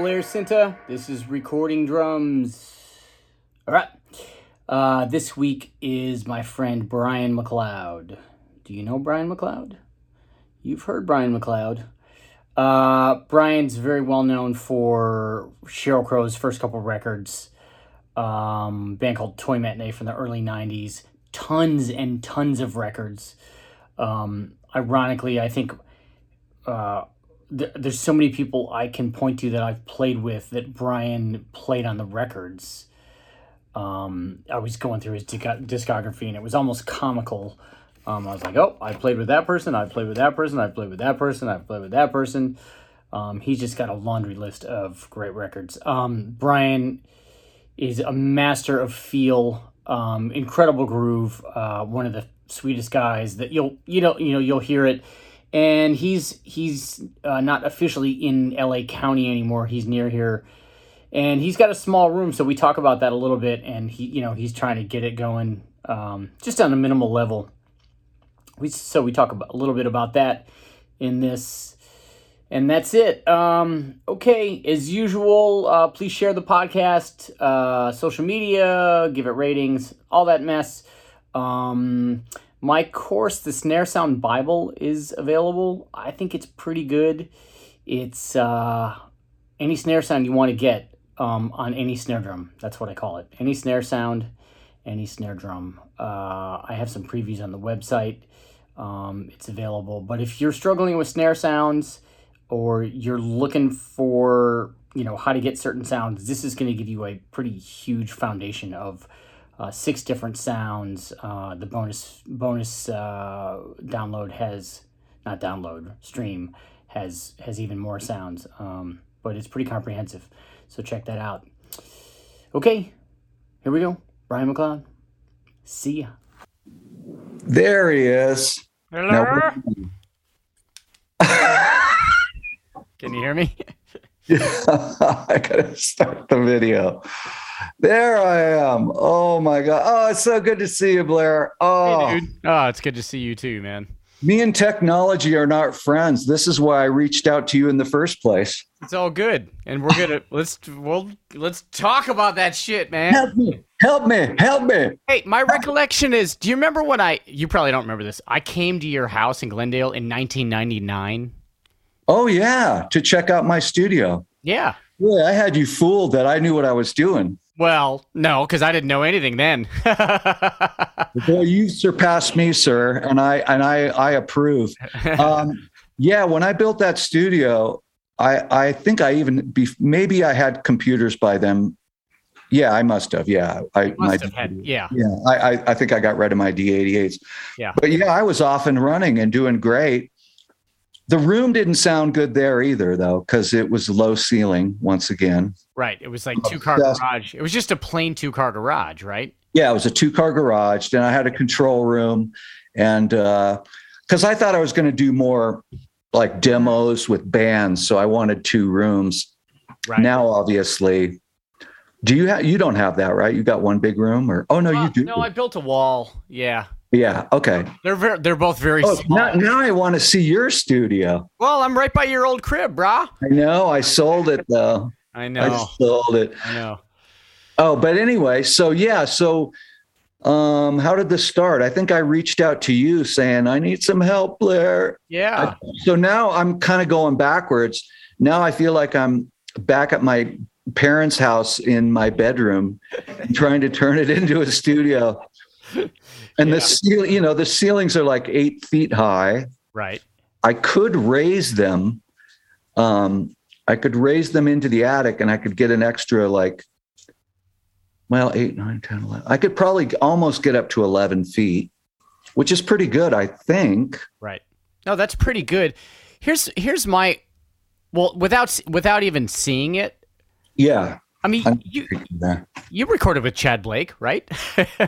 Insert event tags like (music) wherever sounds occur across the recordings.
Blair Sinta. This is Recording Drums. All right. Uh, this week is my friend Brian McLeod. Do you know Brian McLeod? You've heard Brian McLeod. Uh, Brian's very well known for Sheryl Crow's first couple records. Um, band called Toy Matinee from the early 90s. Tons and tons of records. Um, ironically, I think uh, th- there's so many people I can point to that I've played with that Brian played on the records. Um, I was going through his discography and it was almost comical. Um, I was like, oh, I played with that person, I played with that person, I played with that person, I played with that person. Um, he's just got a laundry list of great records. Um, Brian is a master of feel, um, incredible groove, uh, one of the sweetest guys that you'll you know you know you'll hear it and he's he's uh, not officially in LA County anymore. He's near here, and he's got a small room. So we talk about that a little bit, and he you know he's trying to get it going um, just on a minimal level. We so we talk about a little bit about that in this, and that's it. Um, okay, as usual, uh, please share the podcast, uh, social media, give it ratings, all that mess. Um, my course, the Snare Sound Bible, is available. I think it's pretty good. It's uh, any snare sound you want to get um, on any snare drum. That's what I call it. Any snare sound, any snare drum. Uh, I have some previews on the website. Um, it's available. But if you're struggling with snare sounds or you're looking for you know how to get certain sounds, this is going to give you a pretty huge foundation of uh, six different sounds. Uh, the bonus bonus uh, download has not download stream has has even more sounds, um, but it's pretty comprehensive. So check that out. Okay, here we go. Brian McLeod. See ya. There he is. Hello. Can you hear me? (laughs) yeah, (laughs) I gotta start the video. There I am. Oh my god. Oh, it's so good to see you, Blair. Oh, hey, dude. Oh, it's good to see you too, man. Me and technology are not friends. This is why I reached out to you in the first place. It's all good, and we're gonna (laughs) let's well let's talk about that shit, man. Help me, help me, help me. Hey, my recollection is, do you remember when I? You probably don't remember this. I came to your house in Glendale in 1999. Oh yeah, to check out my studio. Yeah. Yeah, I had you fooled that I knew what I was doing. Well, no, because I didn't know anything then. (laughs) Boy, you surpassed me, sir, and I and I I approve. (laughs) Um, yeah, when I built that studio, I I think I even be, maybe I had computers by them. Yeah, I must have. Yeah, I my, have had, yeah, yeah. I, I I think I got rid of my D88s. Yeah, but yeah, I was off and running and doing great. The room didn't sound good there either, though, because it was low ceiling once again. Right. It was like two car garage. It was just a plain two car garage, right? Yeah, it was a two car garage. Then I had a control room, and because uh, I thought I was going to do more like demos with bands, so I wanted two rooms. Right. Now, obviously, do you have? You don't have that, right? You got one big room, or oh no, uh, you do. No, I built a wall. Yeah. Yeah. Okay. They're very, they're both very oh, small. Now, now I want to see your studio. Well, I'm right by your old crib, brah. I know. I sold it though. I know. I sold it. I know. Oh, but anyway, so yeah, so um, how did this start? I think I reached out to you saying I need some help, Blair. Yeah. I, so now I'm kind of going backwards. Now I feel like I'm back at my parents' house in my bedroom, trying to turn it (laughs) into a studio. And yeah. the ceiling, you know, the ceilings are like eight feet high. Right. I could raise them. Um, I could raise them into the attic and I could get an extra like, well, eight, nine, 10, 11. I could probably almost get up to 11 feet, which is pretty good, I think. Right. No, that's pretty good. Here's, here's my, well, without, without even seeing it. Yeah. I mean, you, you recorded with Chad Blake, right?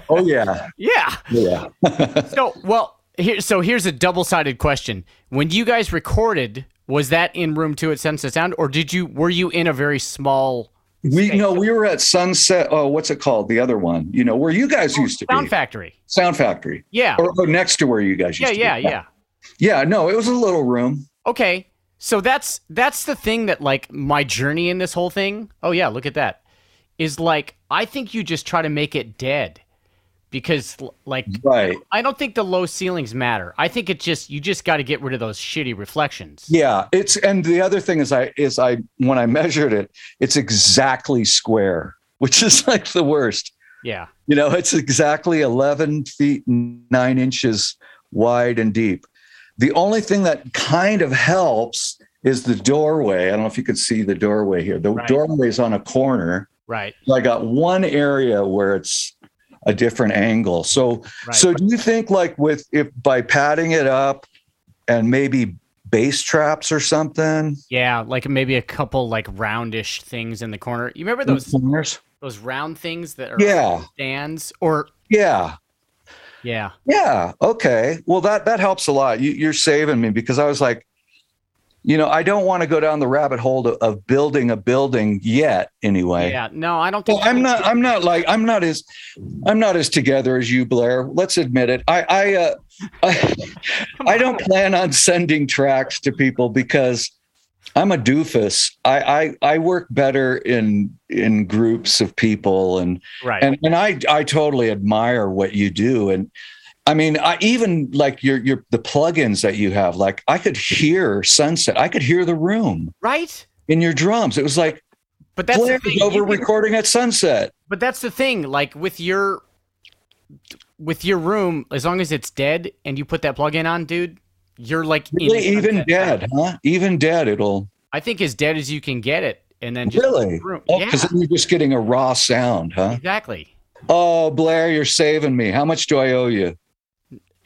oh yeah, (laughs) yeah, yeah. (laughs) so well, here, so here's a double-sided question: When you guys recorded, was that in room two at Sunset Sound, or did you were you in a very small? We no, we were at Sunset. Oh, what's it called? The other one, you know, where you guys oh, used to Sound be. Factory. Sound Factory. Yeah. Or, or, next to where you guys used yeah, to yeah, be. Yeah, yeah, yeah. No, it was a little room. Okay, So that's that's the thing that like my journey in this whole thing. Oh yeah, look at that. Is like I think you just try to make it dead because like right i don't think the low ceilings matter i think it just you just got to get rid of those shitty reflections yeah it's and the other thing is i is i when i measured it it's exactly square which is (laughs) like the worst yeah you know it's exactly 11 feet 9 inches wide and deep the only thing that kind of helps is the doorway i don't know if you can see the doorway here the right. doorway is on a corner right so i got one area where it's a different angle. So right. so do you think like with if by padding it up and maybe bass traps or something? Yeah, like maybe a couple like roundish things in the corner. You remember those corners? Those round things that are yeah. stands or yeah. Yeah. Yeah. Okay. Well, that that helps a lot. You, you're saving me because I was like, you know, I don't want to go down the rabbit hole of, of building a building yet. Anyway. Yeah. No, I don't think. Well, I'm not. I'm not like. I'm not as. I'm not as together as you, Blair. Let's admit it. I. I. Uh, (laughs) I, I don't plan on sending tracks to people because I'm a doofus. I. I. I work better in in groups of people and right. and and I. I totally admire what you do and I mean, I even like your your the plugins that you have. Like I could hear sunset. I could hear the room. Right. In your drums, it was like. But that's the thing. over recording at sunset. But that's the thing. Like with your with your room, as long as it's dead and you put that plug-in on, dude, you're like really even dead, huh? Even dead, it'll. I think as dead as you can get it, and then just really, oh, because yeah. then you're just getting a raw sound, huh? Exactly. Oh, Blair, you're saving me. How much do I owe you?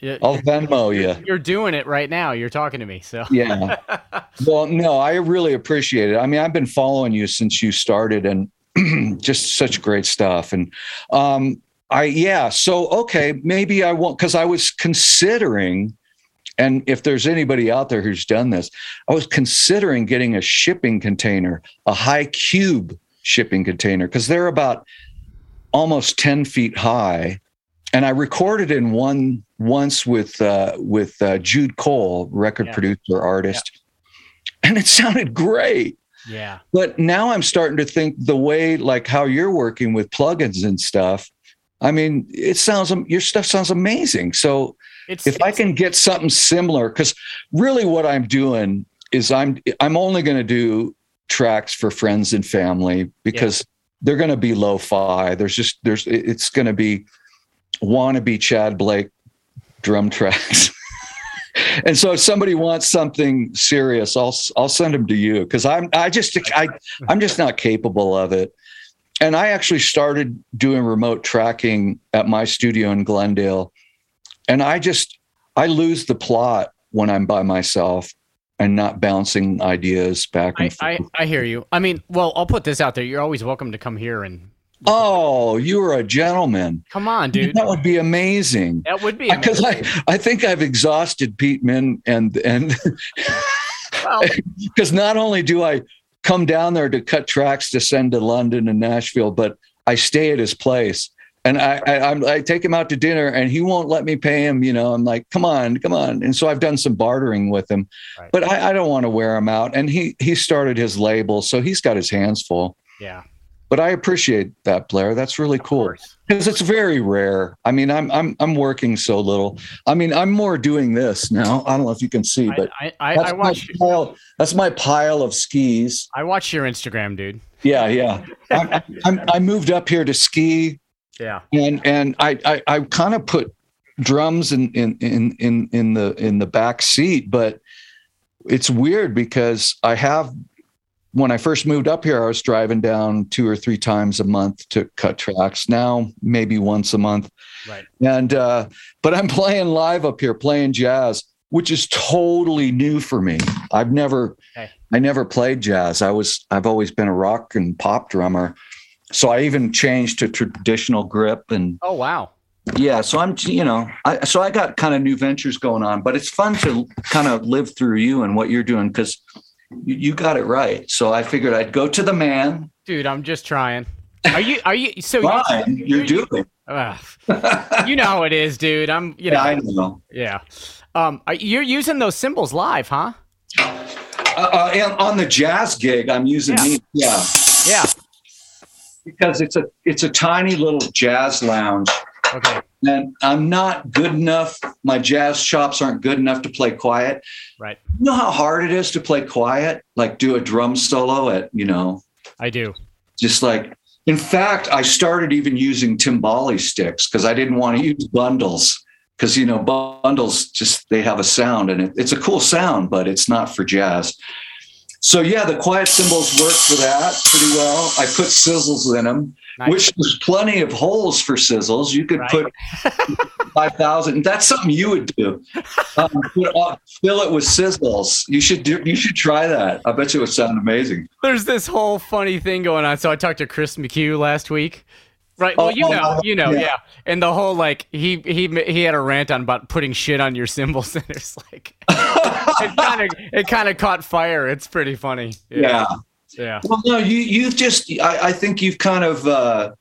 I'll Venmo (laughs) you. You're doing it right now. You're talking to me. So yeah. (laughs) Well, no, I really appreciate it. I mean, I've been following you since you started, and (clears throat) just such great stuff. And um, I yeah. So okay, maybe I won't because I was considering. And if there's anybody out there who's done this, I was considering getting a shipping container, a high cube shipping container, because they're about almost 10 feet high and I recorded in one once with uh, with uh, Jude Cole, record yeah. producer artist, yeah. and it sounded great. Yeah. But now I'm starting to think the way like how you're working with plugins and stuff. I mean, it sounds your stuff sounds amazing. So it's, if it's, I can get something similar, because really what I'm doing is I'm I'm only going to do tracks for friends and family because yeah. they're going to be lo-fi. There's just there's it's going to be wannabe Chad Blake drum (laughs) tracks. and so if somebody wants something serious, I'll I'll send them to you because I'm I just I I'm just not capable of it. And I actually started doing remote tracking at my studio in Glendale, and I just I lose the plot when I'm by myself and not bouncing ideas back and I, forth. I, I hear you. I mean, well, I'll put this out there. You're always welcome to come here and Oh, you are a gentleman. Come on, dude. That would be amazing. That would be because I, I think I've exhausted Pete Min and and because well, (laughs) not only do I come down there to cut tracks to send to London and Nashville, but I stay at his place and I, I, I take him out to dinner and he won't let me pay him. You know, I'm like, come on, come on. And so I've done some bartering with him, right. but I, I don't want to wear him out. And he he started his label, so he's got his hands full. Yeah but I appreciate that, Blair. That's really cool because it's very rare. I mean, I'm I'm I'm working so little. I mean, I'm more doing this now. I don't know if you can see, but I I, that's, I watch my pile, that's my pile of skis. I watch your Instagram, dude. Yeah, yeah. I, I, I moved up here to ski. Yeah, and and I I, I kind of put drums in in in in in the in the back seat, but it's weird because I have when I first moved up here, I was driving down two or three times a month to cut tracks. Now, maybe once a month. Right. And, uh, but I'm (laughs) playing live up here, playing jazz, which is totally new for me. I've never, okay. I never played jazz. I was, I've always been a rock and pop drummer. So I even changed to traditional grip and. Oh, wow. Yeah. So I'm, you know, I, so I got kind of new ventures going on, but it's fun to kind of live through you and what you're doing because you got it right. So I figured I'd go to the man. Dude, I'm just trying. Are you? Are you? So Fine, you're, you're doing. Uh, you know how it is, dude. I'm. You know. Yeah, I know. Yeah. Um, you're using those cymbals live, huh? uh, uh on the jazz gig, I'm using yeah. Yeah. Yeah. Because it's a it's a tiny little jazz lounge. Okay. And I'm not good enough. My jazz chops aren't good enough to play quiet. Right. You know how hard it is to play quiet? Like do a drum solo at, you know. I do. Just like in fact, I started even using timbali sticks because I didn't want to use bundles because you know bundles just they have a sound and it, it's a cool sound, but it's not for jazz. So yeah, the quiet cymbals work for that pretty well. I put sizzles in them, nice. which there's plenty of holes for sizzles. You could right. put (laughs) five thousand. That's something you would do. Um, put, uh, fill it with sizzles. You should do. You should try that. I bet you it would sound amazing. There's this whole funny thing going on. So I talked to Chris McHugh last week. Right. Well, you oh, know, you know, yeah. yeah. And the whole like he he he had a rant on about putting shit on your cymbals, (laughs) and it's like it kind of it kind of caught fire. It's pretty funny. Yeah. yeah. yeah. Well, no, you you've just I, I think you've kind of uh,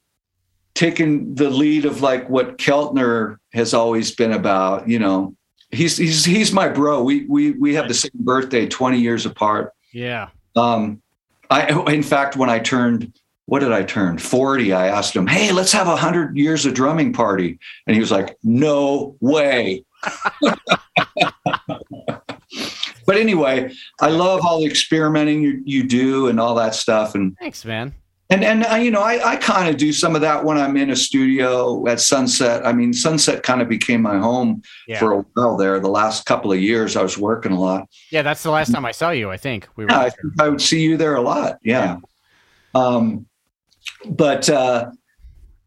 taken the lead of like what Keltner has always been about. You know, he's he's he's my bro. We we we have the same birthday, twenty years apart. Yeah. Um, I in fact when I turned what did I turn 40? I asked him, Hey, let's have a hundred years of drumming party. And he was like, No way. (laughs) but anyway, I love all the experimenting you, you do and all that stuff. And thanks, man. And and uh, you know, I, I kind of do some of that when I'm in a studio at Sunset. I mean, Sunset kind of became my home yeah. for a while there. The last couple of years, I was working a lot. Yeah, that's the last time I saw you. I think we were. Yeah, I, I, would see you there a lot. Yeah. yeah. Um, but uh,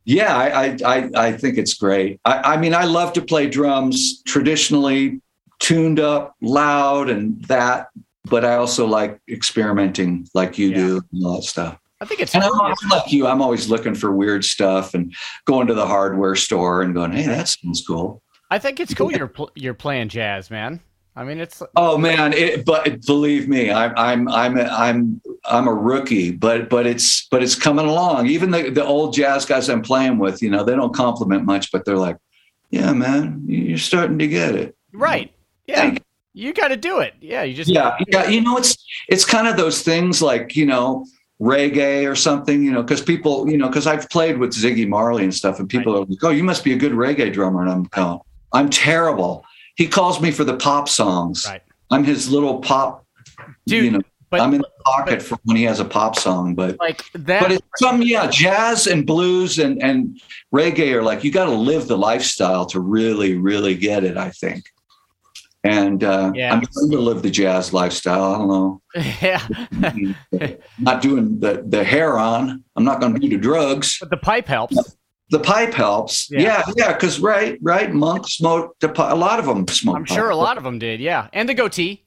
yeah, I, I I think it's great. I, I mean, I love to play drums traditionally, tuned up, loud, and that. But I also like experimenting, like you yeah. do, and all that stuff. I think it's. And I'm like you. I'm always looking for weird stuff and going to the hardware store and going, "Hey, that sounds cool." I think it's cool. You're you're playing jazz, man. I mean, it's. Oh man, it, but believe me, I'm I'm I'm a, I'm I'm a rookie, but but it's but it's coming along. Even the the old jazz guys I'm playing with, you know, they don't compliment much, but they're like, "Yeah, man, you're starting to get it." Right. Yeah. You got to do it. Yeah. You just. Yeah. Yeah. You know, it's it's kind of those things like you know reggae or something, you know, because people, you know, because I've played with Ziggy Marley and stuff, and people right. are like, "Oh, you must be a good reggae drummer," and I'm going, "I'm terrible." He calls me for the pop songs. Right. I'm his little pop. Dude, you know, but, I'm in the pocket but, for when he has a pop song, but like that. But it's some yeah, jazz and blues and and reggae are like you got to live the lifestyle to really really get it. I think. And uh, yeah. I'm trying to live the jazz lifestyle. I don't know. (laughs) Yeah. (laughs) not doing the the hair on. I'm not going to do the drugs. But the pipe helps the pipe helps. Yeah, yeah, because yeah, right, right. Monks smoked the pipe. A lot of them smoked. I'm sure pipe. a lot of them did. Yeah, and the goatee.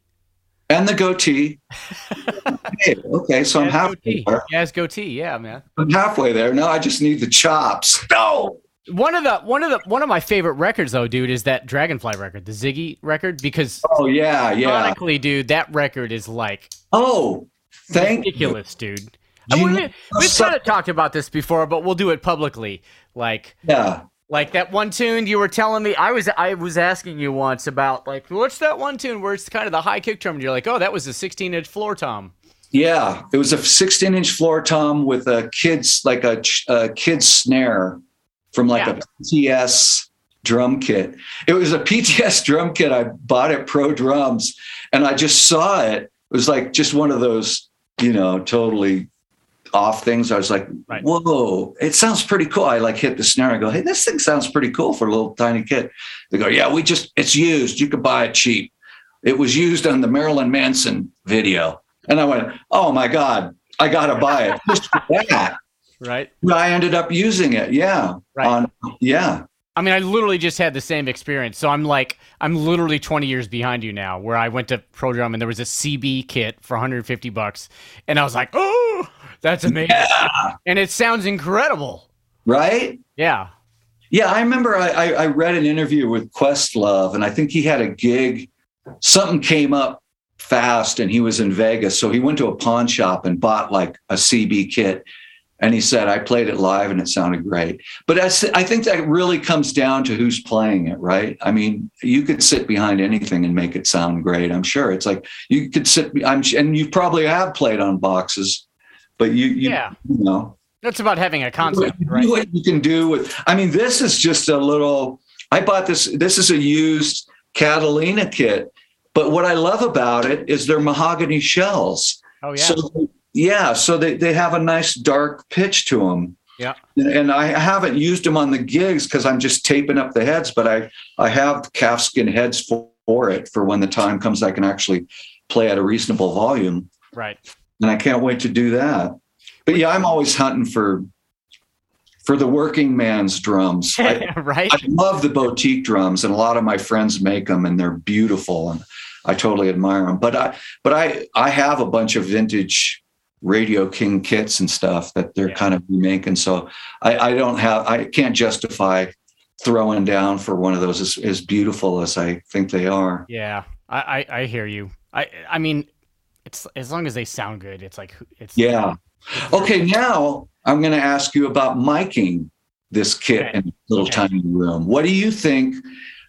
And the goatee. (laughs) okay, okay, so I'm halfway goatee. there. Yes, goatee. Yeah, man. I'm halfway there. Now I just need the chops. No. One of the one of the one of my favorite records though, dude, is that Dragonfly record, the Ziggy record, because oh yeah, yeah. Ironically, dude, that record is like oh, thank ridiculous, you. dude. I mean, we, we've kind of talked about this before, but we'll do it publicly. Like, yeah, like that one tune you were telling me. I was I was asking you once about like what's that one tune where it's kind of the high kick drum, and you're like, oh, that was a 16 inch floor tom. Yeah, it was a 16 inch floor tom with a kid's like a, a kid's snare from like yeah. a PTS drum kit. It was a PTS (laughs) drum kit I bought at Pro Drums, and I just saw it. It was like just one of those, you know, totally off things. I was like, right. whoa, it sounds pretty cool. I like hit the snare. I go, hey, this thing sounds pretty cool for a little tiny kid. They go, yeah, we just, it's used. You could buy it cheap. It was used on the Marilyn Manson video. And I went, oh my God, I got to buy it (laughs) just for that. Right. I ended up using it. Yeah. Right. On, yeah. I mean, I literally just had the same experience. So I'm like, I'm literally 20 years behind you now, where I went to Pro Drum and there was a CB kit for 150 bucks, and I was like, oh, that's amazing. Yeah. And it sounds incredible. Right? Yeah. Yeah, I remember I, I read an interview with Questlove, and I think he had a gig. Something came up fast, and he was in Vegas, so he went to a pawn shop and bought like a CB kit And he said, I played it live and it sounded great. But I think that really comes down to who's playing it, right? I mean, you could sit behind anything and make it sound great. I'm sure it's like you could sit, I'm, and you probably have played on boxes, but you, you, yeah. you know. That's about having a concept, right? What you can do with, I mean, this is just a little, I bought this, this is a used Catalina kit. But what I love about it is their mahogany shells. Oh, yeah. So yeah, so they, they have a nice dark pitch to them. Yeah. And I haven't used them on the gigs because I'm just taping up the heads, but I, I have calfskin heads for, for it for when the time comes I can actually play at a reasonable volume. Right. And I can't wait to do that. But yeah, I'm always hunting for for the working man's drums. (laughs) I, right. I love the boutique drums, and a lot of my friends make them, and they're beautiful, and I totally admire them. But I, but I, I have a bunch of vintage Radio King kits and stuff that they're yeah. kind of remaking. So I, I don't have, I can't justify throwing down for one of those as, as beautiful as I think they are. Yeah, I, I, I hear you. I, I mean, it's as long as they sound good. It's like it's yeah. Okay, now I'm going to ask you about miking this kit okay. in a little okay. tiny room. What do you think?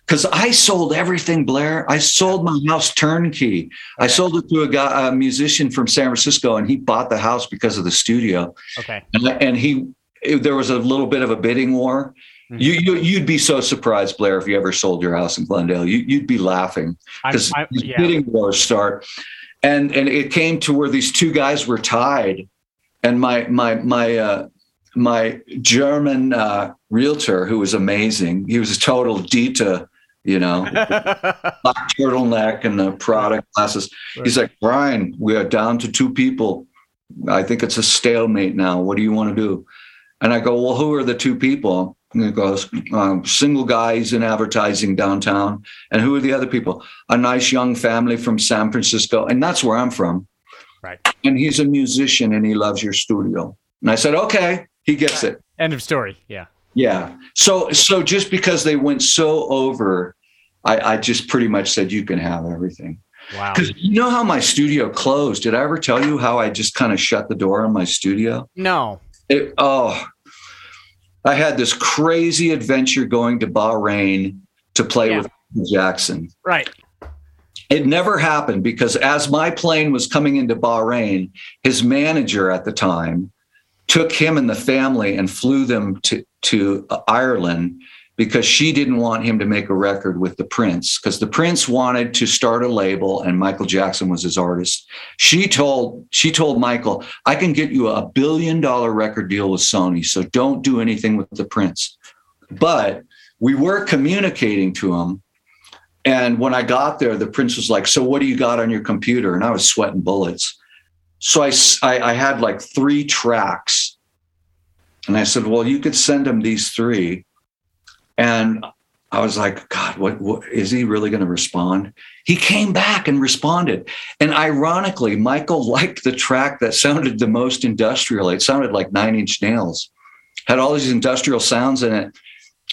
because I sold everything, Blair. I sold my house turnkey. I sold it to a guy, a musician from San Francisco, and he bought the house because of the studio. Okay. And, and he, there was a little bit of a bidding war. Mm-hmm. You, you you'd be so surprised, Blair, if you ever sold your house in Glendale. You, would be laughing because yeah. bidding wars start, and and it came to where these two guys were tied, and my my my uh, my German uh, realtor, who was amazing, he was a total Dieter you know, (laughs) black turtleneck and the product glasses. Right. He's like, Brian, we are down to two people. I think it's a stalemate now. What do you want to do? And I go, well, who are the two people? Goes, um, single guys in advertising downtown. And who are the other people? A nice young family from San Francisco. And that's where I'm from. Right. And he's a musician and he loves your studio. And I said, okay, he gets it. End of story. Yeah. Yeah. So so just because they went so over, I, I just pretty much said you can have everything. Wow. Because you know how my studio closed. Did I ever tell you how I just kind of shut the door on my studio? No. It, oh, I had this crazy adventure going to Bahrain to play yeah. with Jackson. Right. It never happened because as my plane was coming into Bahrain, his manager at the time took him and the family and flew them to, to Ireland because she didn't want him to make a record with the Prince because the Prince wanted to start a label and Michael Jackson was his artist. She told she told Michael, "I can get you a billion dollar record deal with Sony, so don't do anything with the Prince." But we were communicating to him and when I got there, the prince was like, "So what do you got on your computer?" And I was sweating bullets. So I, I, I had like three tracks, and I said, "Well, you could send him these three, and I was like, God, what, what is he really going to respond? He came back and responded. And ironically, Michael (laughs) liked the track that sounded the most industrial. It sounded like Nine Inch Nails, had all these industrial sounds in it.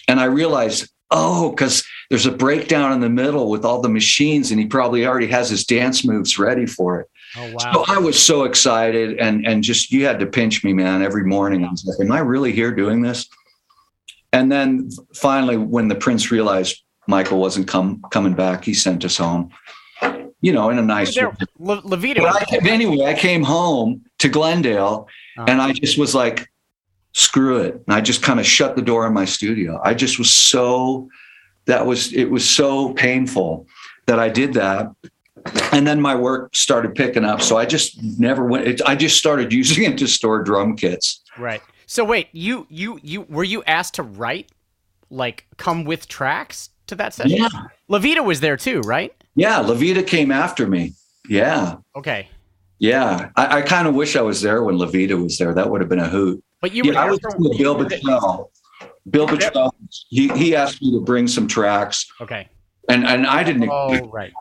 And I realized, oh, because there's a breakdown in the middle with all the machines, and he probably already has his dance moves ready for it. Oh, wow. So I was so excited and and just you had to pinch me, man, every morning. I was like, Am I really here doing this? And then finally, when the prince realized Michael wasn't come coming back, he sent us home. You know, in a nice way. Le- Levita. I, anyway, I came home to Glendale, uh-huh. and I just was like, "Screw it!" And I just kind of shut the door in my studio. I just was so that was it was so painful that I did that. And then my work started picking up, so I just never went. It, I just started (laughs) using it to store drum kits. Right. So wait, you you you were you asked to write like come with tracks to that session? Yeah. Levita was there too, right? Yeah, Levita came after me. Yeah. Okay. Yeah, I, I kind of wish I was there when Levita was there. That would have been a hoot. But you, yeah, I was with Bill Bottrell. Bill Bottrell. He he asked me to bring some tracks. Okay. And and I didn't. Oh right.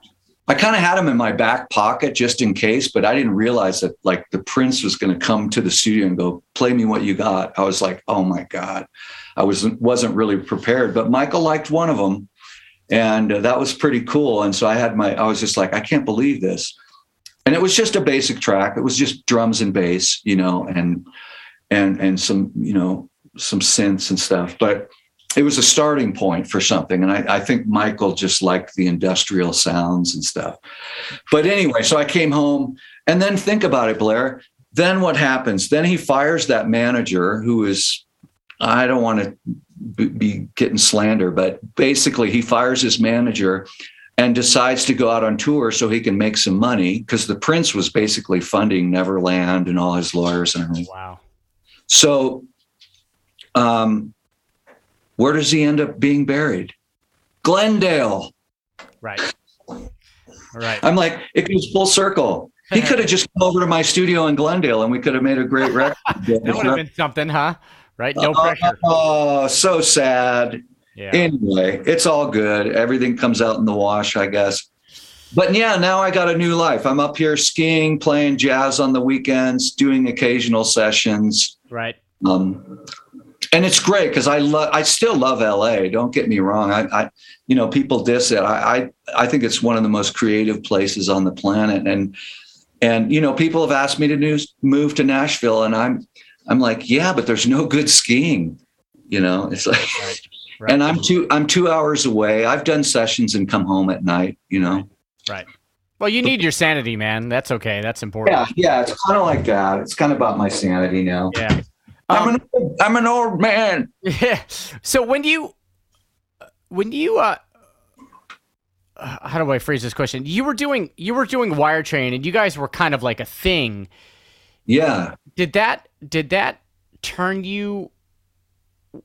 I kind of had them in my back pocket just in case, but I didn't realize that like the prince was going to come to the studio and go, play me what you got. I was like, oh my God. I wasn't, wasn't really prepared, but Michael liked one of them and uh, that was pretty cool. And so I had my, I was just like, I can't believe this. And it was just a basic track. It was just drums and bass, you know, and, and and some you know some synths and stuff. But it was a starting point for something, and I, I think Michael just liked the industrial sounds and stuff. But anyway, so I came home, and then think about it, Blair. Then what happens? Then he fires that manager who is I don't want to be getting slander, but basically he fires his manager and decides to go out on tour so he can make some money because the prince was basically funding Neverland and all his lawyers and everything. Wow. So, um, where does he end up being buried? Glendale. Right. Right. I'm like, it goes full circle. He could have just come over to my studio in Glendale and we could have made a great record. (laughs) that would have been something, huh? Right? No pressure. Oh, so sad. Yeah. Anyway, it's all good. Everything comes out in the wash, I guess. But yeah, now I got a new life. I'm up here skiing, playing jazz on the weekends, doing occasional sessions. Right. Um, and it's great because I love. I still love LA. Don't get me wrong. I, I you know, people diss it. I, I, I think it's one of the most creative places on the planet. And, and you know, people have asked me to news, move to Nashville, and I'm, I'm like, yeah, but there's no good skiing. You know, it's like. Right. Right. (laughs) And I'm two I'm two hours away. I've done sessions and come home at night, you know. Right. Well, you need your sanity, man. That's okay. That's important. Yeah, yeah. It's kind of like that. It's kind of about my sanity now. Yeah. I'm an old, I'm an old man. (laughs) Yeah. So when you when you uh how do I phrase this question? You were doing you were doing wire train and you guys were kind of like a thing. Yeah. Did that did that turn you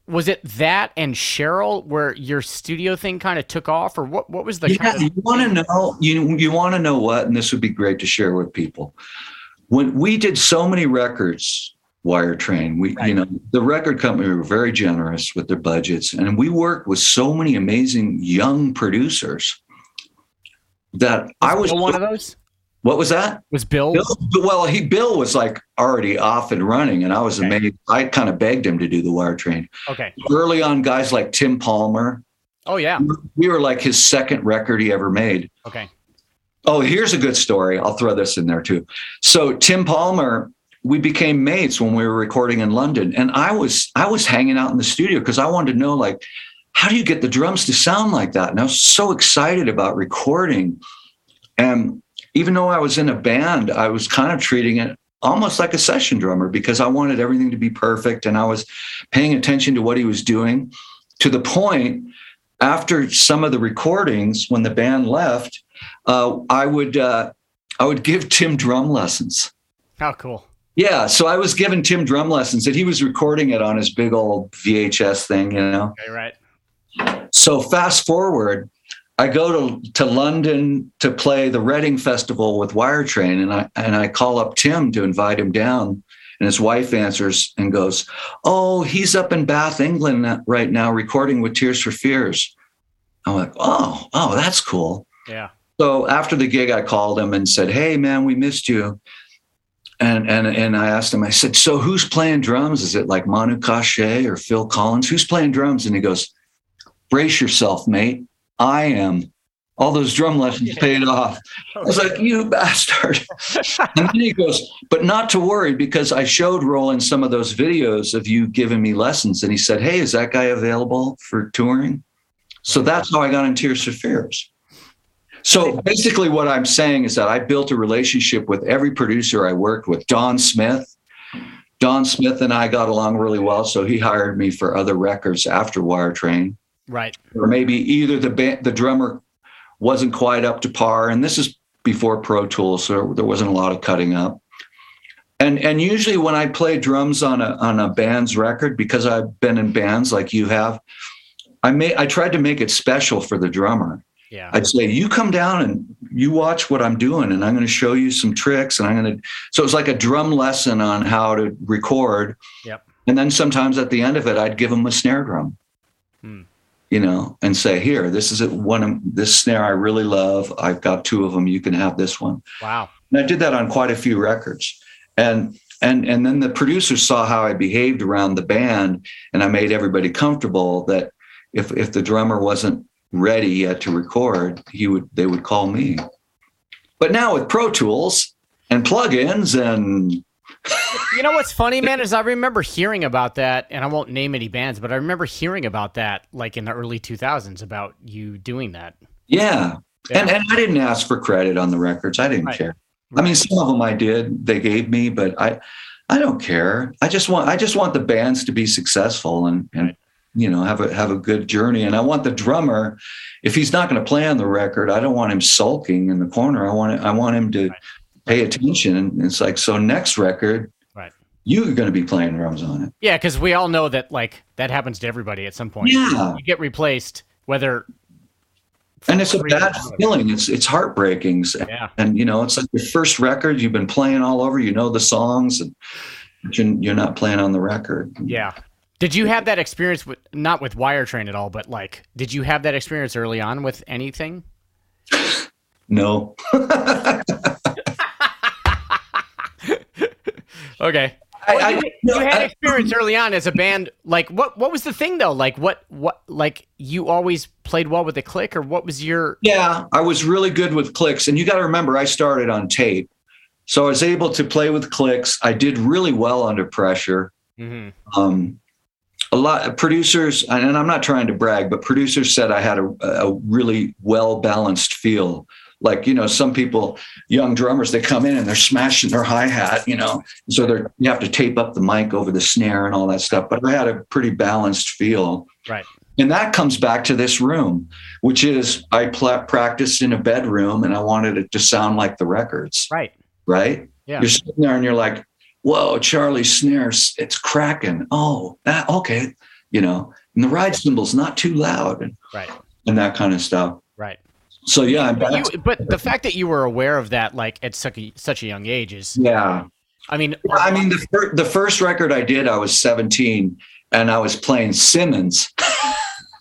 was it that and Sheryl where your studio thing kind of took off, or what? What was the? Yeah, kind of you want to know you you want to know what, and this would be great to share with people. When we did so many records, Wire Train, we right. you know the record company were very generous with their budgets, and we worked with so many amazing young producers that was I was one of those. What was that? Was Bill? Bill? Well, he Bill was like already off and running, and I was okay. amazed. I kind of begged him to do the wire train. Okay. Early on, guys like Tim Palmer. Oh yeah. We were like his second record he ever made. Okay. Oh, here's a good story. I'll throw this in there too. So Tim Palmer, we became mates when we were recording in London, and I was I was hanging out in the studio because I wanted to know like, how do you get the drums to sound like that? And I was so excited about recording, and even though I was in a band, I was kind of treating it almost like a session drummer because I wanted everything to be perfect and I was paying attention to what he was doing to the point after some of the recordings when the band left, uh, I would uh, I would give Tim drum lessons. How cool. Yeah, so I was giving Tim drum lessons and he was recording it on his big old VHS thing, you know. Okay, right. So fast forward, I go to, to London to play the Reading Festival with Wire Train, and I and I call up Tim to invite him down, and his wife answers and goes, "Oh, he's up in Bath, England right now, recording with Tears for Fears." I'm like, "Oh, oh, that's cool." Yeah. So after the gig, I called him and said, "Hey, man, we missed you." And and and I asked him. I said, "So who's playing drums? Is it like Manu Katché or Phil Collins? Who's playing drums?" And he goes, "Brace yourself, mate." I am. All those drum lessons paid off. I was like, you bastard. (laughs) and then he goes, but not to worry because I showed Roland some of those videos of you giving me lessons. And he said, hey, is that guy available for touring? So that's how I got in Tears for Fears. So basically, what I'm saying is that I built a relationship with every producer I worked with. Don Smith, Don Smith and I got along really well, so he hired me for other records after Wire Train. Right. Or maybe either the band, the drummer wasn't quite up to par, and this is before Pro Tools, so there wasn't a lot of cutting up. And and usually when I play drums on a on a band's record, because I've been in bands like you have, I may I tried to make it special for the drummer. Yeah. I'd say, you come down and you watch what I'm doing, and I'm going to show you some tricks. And I'm going to, so it was like a drum lesson on how to record. Yep. And then sometimes at the end of it, I'd give them a snare drum. Hmm you know, and say, here, this is one of this snare I really love. I've got two of them. You can have this one. Wow. And I did that on quite a few records. And and and then the producers saw how I behaved around the band, and I made everybody comfortable that if if the drummer wasn't ready yet to record, he would they would call me. But now with Pro Tools and plugins and you know what's funny, man, is I remember hearing about that, and I won't name any bands, but I remember hearing about that like in the early 2000s about you doing that. Yeah. yeah. And, and I didn't ask for credit on the records. I didn't right. care. Right. I mean, some of them I did, they gave me, but I, I don't care. I just want, I just want the bands to be successful and, and, you know, have a, have a good journey. And I want the drummer, if he's not going to play on the record, I don't want him sulking in the corner. I want, I want him to, right pay attention. And it's like, so next record, right. you're going to be playing drums on it. Yeah, because we all know that like that happens to everybody at some point. Yeah, you get replaced, whether. And it's a bad feeling. It's it's heartbreaking. Yeah. And you know, it's like your first record. You've been playing all over. You know the songs, and you're not playing on the record. Yeah. Did you have that experience with not with Wire Train at all, but like, did you have that experience early on with anything? No. (laughs) Okay. I, well, you, I, you, had experience early on as a band. Like, what what was the thing though? Like, what what like you always played well with the click, or what was your? Yeah, I was really good with clicks, and you got to remember, I started on tape, so I was able to play with clicks. I did really well under pressure. Mm-hmm. Um, a lot of producers, and I'm not trying to brag, but producers said I had a, a really well balanced feel. Like you know some people young drummers they come in and they're smashing their hi-hat you know so they're you have to tape up the mic over the snare and all that stuff but i had a pretty balanced feel. Right. And that comes back to this room which is i pl- practiced in a bedroom and i wanted it to sound like the records. Right. Right? Yeah. You're sitting there and you're like whoa charlie snare it's cracking. Oh that okay you know and the ride cymbal's not too loud and right. and that kind of stuff. Right. So yeah, but, you, but the fact that you were aware of that, like at such a, such a young age, is yeah. I mean, I mean the fir- the first record I did, I was 17, and I was playing Simmons. (laughs)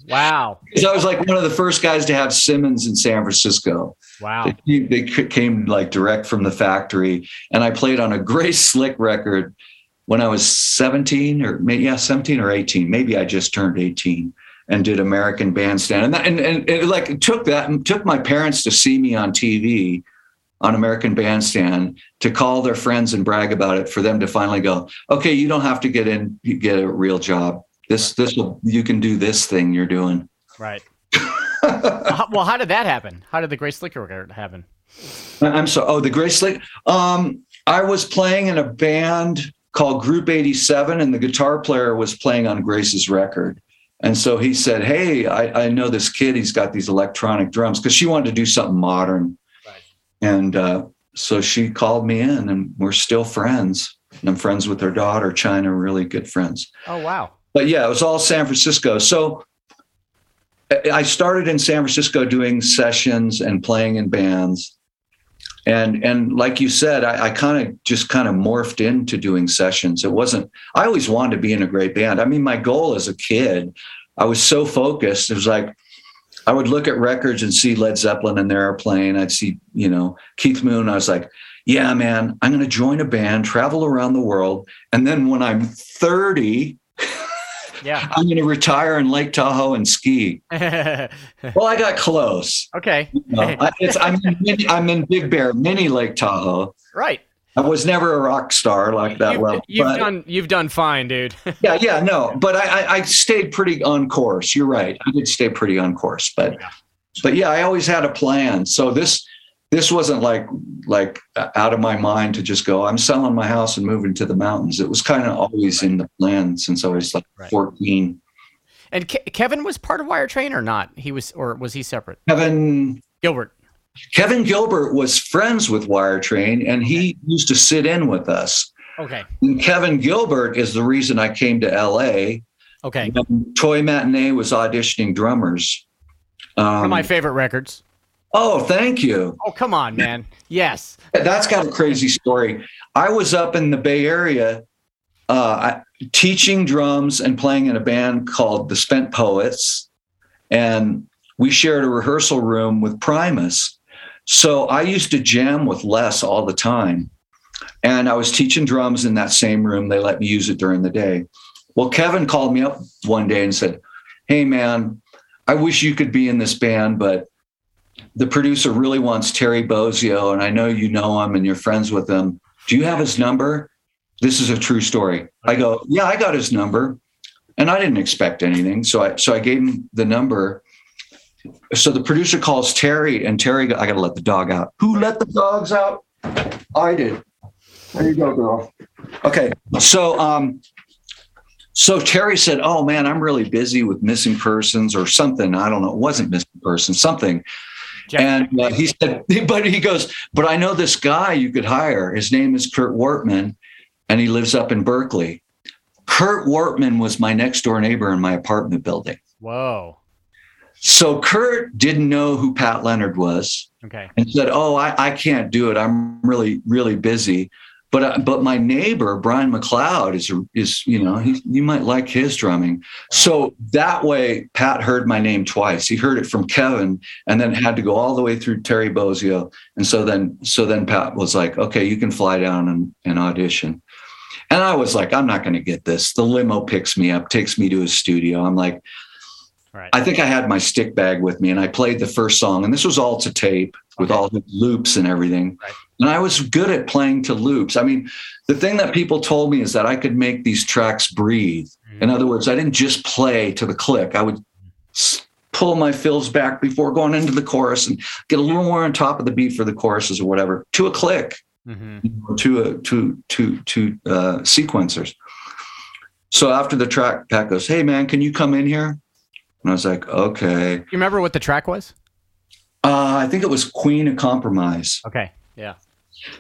wow! Because I was like one of the first guys to have Simmons in San Francisco. Wow! They, they came like direct from the factory, and I played on a Grace (laughs) Slick record when I was 17 or maybe yeah 17 or 18. Maybe I just turned 18 and did American Bandstand, and that, and, and it like took that took my parents to see me on TV on American Bandstand to call their friends and brag about it for them to finally go, okay, you don't have to get in, get a real job. This this will you can do this thing you're doing. Right. (laughs) well, how did that happen? How did the Grace Slicker record happen? I'm sorry. Oh, the Grace Slick. Um, I was playing in a band called Group 87, and the guitar player was playing on Grace's record. And so he said, Hey, I, I know this kid, he's got these electronic drums because she wanted to do something modern. Right. And uh, so she called me in, and we're still friends. And I'm friends with her daughter, China, really good friends. Oh, wow. But yeah, it was all San Francisco. So I started in San Francisco doing sessions and playing in bands. And and like you said, I, I kind of just kind of morphed into doing sessions. It wasn't. I always wanted to be in a great band. I mean, my goal as a kid, I was so focused. It was like I would look at records and see Led Zeppelin and they're playing. I'd see, you know, Keith Moon. I was like, yeah, man, I'm going to join a band, travel around the world. And then when I'm 30, (laughs) yeah. I'm going to retire in Lake Tahoe and ski. (laughs) well, I got close. Okay. You know, I, am in, I'm in Big Bear, mini Lake Tahoe. Right. I was never a rock star like that. You've, well, you've but, done you've done fine, dude. (laughs) yeah, yeah, no, but I, I stayed pretty on course. You're right. I did stay pretty on course, but yeah. but yeah, I always had a plan. So this this wasn't like like out of my mind to just go i'm selling my house and moving to the mountains. It was kind of always right. in the plan since i was like right. 14 and Ke- kevin was part of wire train or not? He was or was he separate? Kevin gilbert. Kevin gilbert was friends with wire train and he okay. used to sit in with us. Okay. And kevin gilbert is the reason i came to la okay. Toy matinee was auditioning drummers. Um, one of my favorite records Oh, thank you. Oh, come on, man. Yes. That's got a crazy story. I was up in the Bay Area uh, teaching drums and playing in a band called the Spent Poets. And we shared a rehearsal room with Primus. So I used to jam with Les all the time. And I was teaching drums in that same room. They let me use it during the day. Well, Kevin called me up one day and said, Hey, man, I wish you could be in this band, but the producer really wants Terry Bozzio, and I know you know him and you're friends with him. Do you have his number? This is a true story. I go, yeah, I got his number, and I didn't expect anything, so I so I gave him the number. So the producer calls Terry, and Terry, I got to let the dog out. Who let the dogs out? I did. There you go, girl. Okay, so um, so Terry said, "Oh man, I'm really busy with missing persons or something. I don't know. It wasn't missing person, something." And uh, he said, (laughs) "But he goes, but I know this guy you could hire. His name is Kurt Wortman, and he lives up in Berkeley. Kurt Wortman was my next door neighbor in my apartment building. Whoa." So Kurt didn't know who Pat Leonard was. Okay. And said, "Oh, I, I can't do it. I'm really, really busy." But uh, but my neighbor Brian MacLeod is is you know he, you might like his drumming. So that way Pat heard my name twice. He heard it from Kevin and then had to go all the way through Terry Bozzio. And so then so then Pat was like, okay, you can fly down and, and audition. And I was like, I'm not going to get this. The limo picks me up, takes me to his studio. I'm like, Right. I think I had my stick bag with me and I played the first song, and this was all to tape with okay. all the loops and everything. Right. And I was good at playing to loops. I mean, the thing that people told me is that I could make these tracks breathe. In other words, I didn't just play to the click. I would pull my fills back before going into the chorus and get a little more on top of the beat for the choruses or whatever to a click, mm-hmm. you know, to a to to to uh, sequencers. So after the track, Pat goes, "Hey man, can you come in here?" And I was like, "Okay." You remember what the track was? Uh, I think it was Queen of Compromise. Okay. Yeah.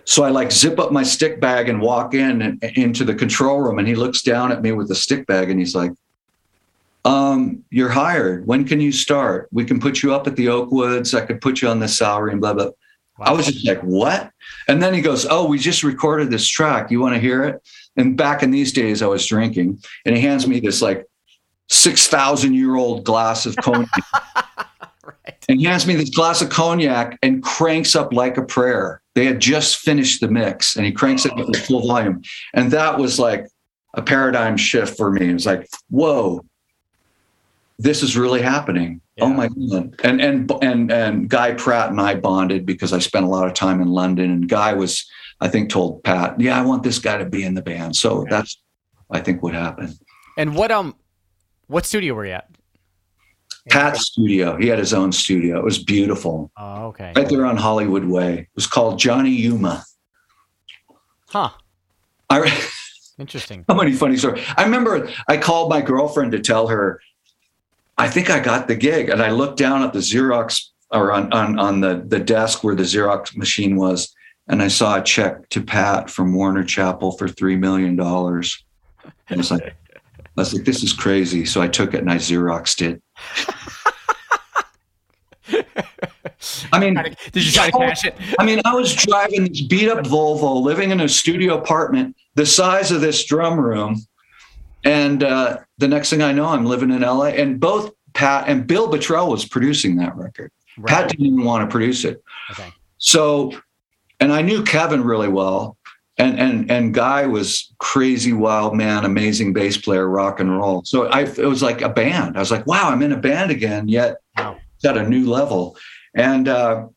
So I like zip up my stick bag and walk in and, into the control room, and he looks down at me with the stick bag and he's like, um, "You're hired. When can you start? We can put you up at the Oakwoods. I could put you on this salary and blah blah." Wow. I was just like, "What?" And then he goes, "Oh, we just recorded this track. You want to hear it?" And back in these days, I was drinking, and he hands me this like six thousand year old glass of cognac. (laughs) (laughs) And he hands me this glass of cognac and cranks up like a prayer. They had just finished the mix and he cranks it with full volume. And that was like a paradigm shift for me. It was like, whoa, this is really happening. Oh yeah. Oh my God. And and and and Guy Pratt and I bonded because I spent a lot of time in London. And Guy was, I think, told Pat, yeah, I want this guy to be in the band. So that's I think what happened. And what um what studio were you at? Pat's studio. He had his own studio. It was beautiful. Oh, okay. Right there on Hollywood Way. It was called Johnny Yuma. Huh. I, Interesting. (laughs) How many funny stories. I remember I called my girlfriend to tell her, I think I got the gig. And I looked down at the Xerox or on, on, on the, the desk where the Xerox machine was. And I saw a check to Pat from Warner Chappell for $3 million. And it's like, I was like, this is crazy. So I took it and I Xeroxed it. I mean, did you try to cash it? I mean, I was driving this beat up Volvo, living in a studio apartment the size of this drum room. And uh, the next thing I know, I'm living in LA. And both Pat and Bill Bottrell was producing that record. Right. Pat didn't even want to produce it. Okay. So, and I knew Kevin really well and and and Guy was crazy wild man, amazing bass player, rock and roll. So I it was like a band. I was like, wow, I'm in a band again, yet wow. it's at a new level, and uh,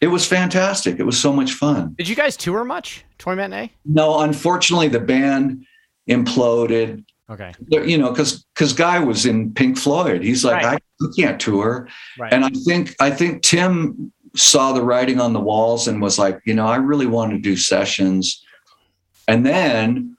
it was fantastic. It was so much fun. Did you guys tour much? Toy Matinee? No, unfortunately, the band imploded. Okay. You know, because because Guy was in Pink Floyd. He's like, right. I can't tour. Right. And I think I think Tim saw the writing on the walls and was like, you know, I really want to do sessions and then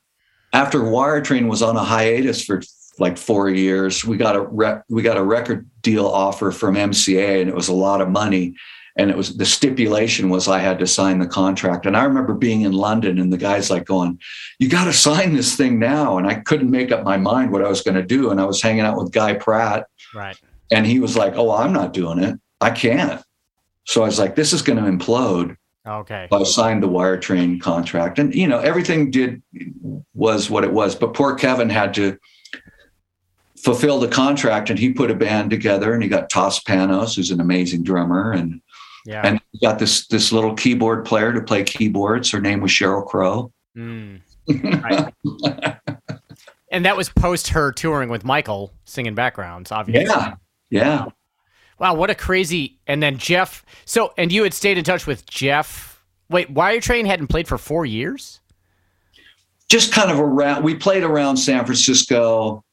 after Wire Train was on a hiatus for like four years, we got a rec- we got a record deal offer from MCA, and it was a lot of money. And it was the stipulation was I had to sign the contract. And I remember being in London, and the guy's like going, "You got to sign this thing now." And I couldn't make up my mind what I was going to do. And I was hanging out with Guy Pratt, right? And he was like, "Oh, I'm not doing it. I can't." So I was like, "This is going to implode." Okay. I signed the wire train contract. And, you know, everything did was what it was. But poor Kevin had to fulfill the contract and he put a band together and he got Toss Panos, who's an amazing drummer. And, yeah. and he got this, this little keyboard player to play keyboards. Her name was Sheryl Crow. Mm. (laughs) and that was post her touring with Michael singing backgrounds, obviously. Yeah. Yeah. Wow, what a crazy! And then Jeff. So, and you had stayed in touch with Jeff. Wait, Wire Train hadn't played for four years. just kind of around. We played around San Francisco.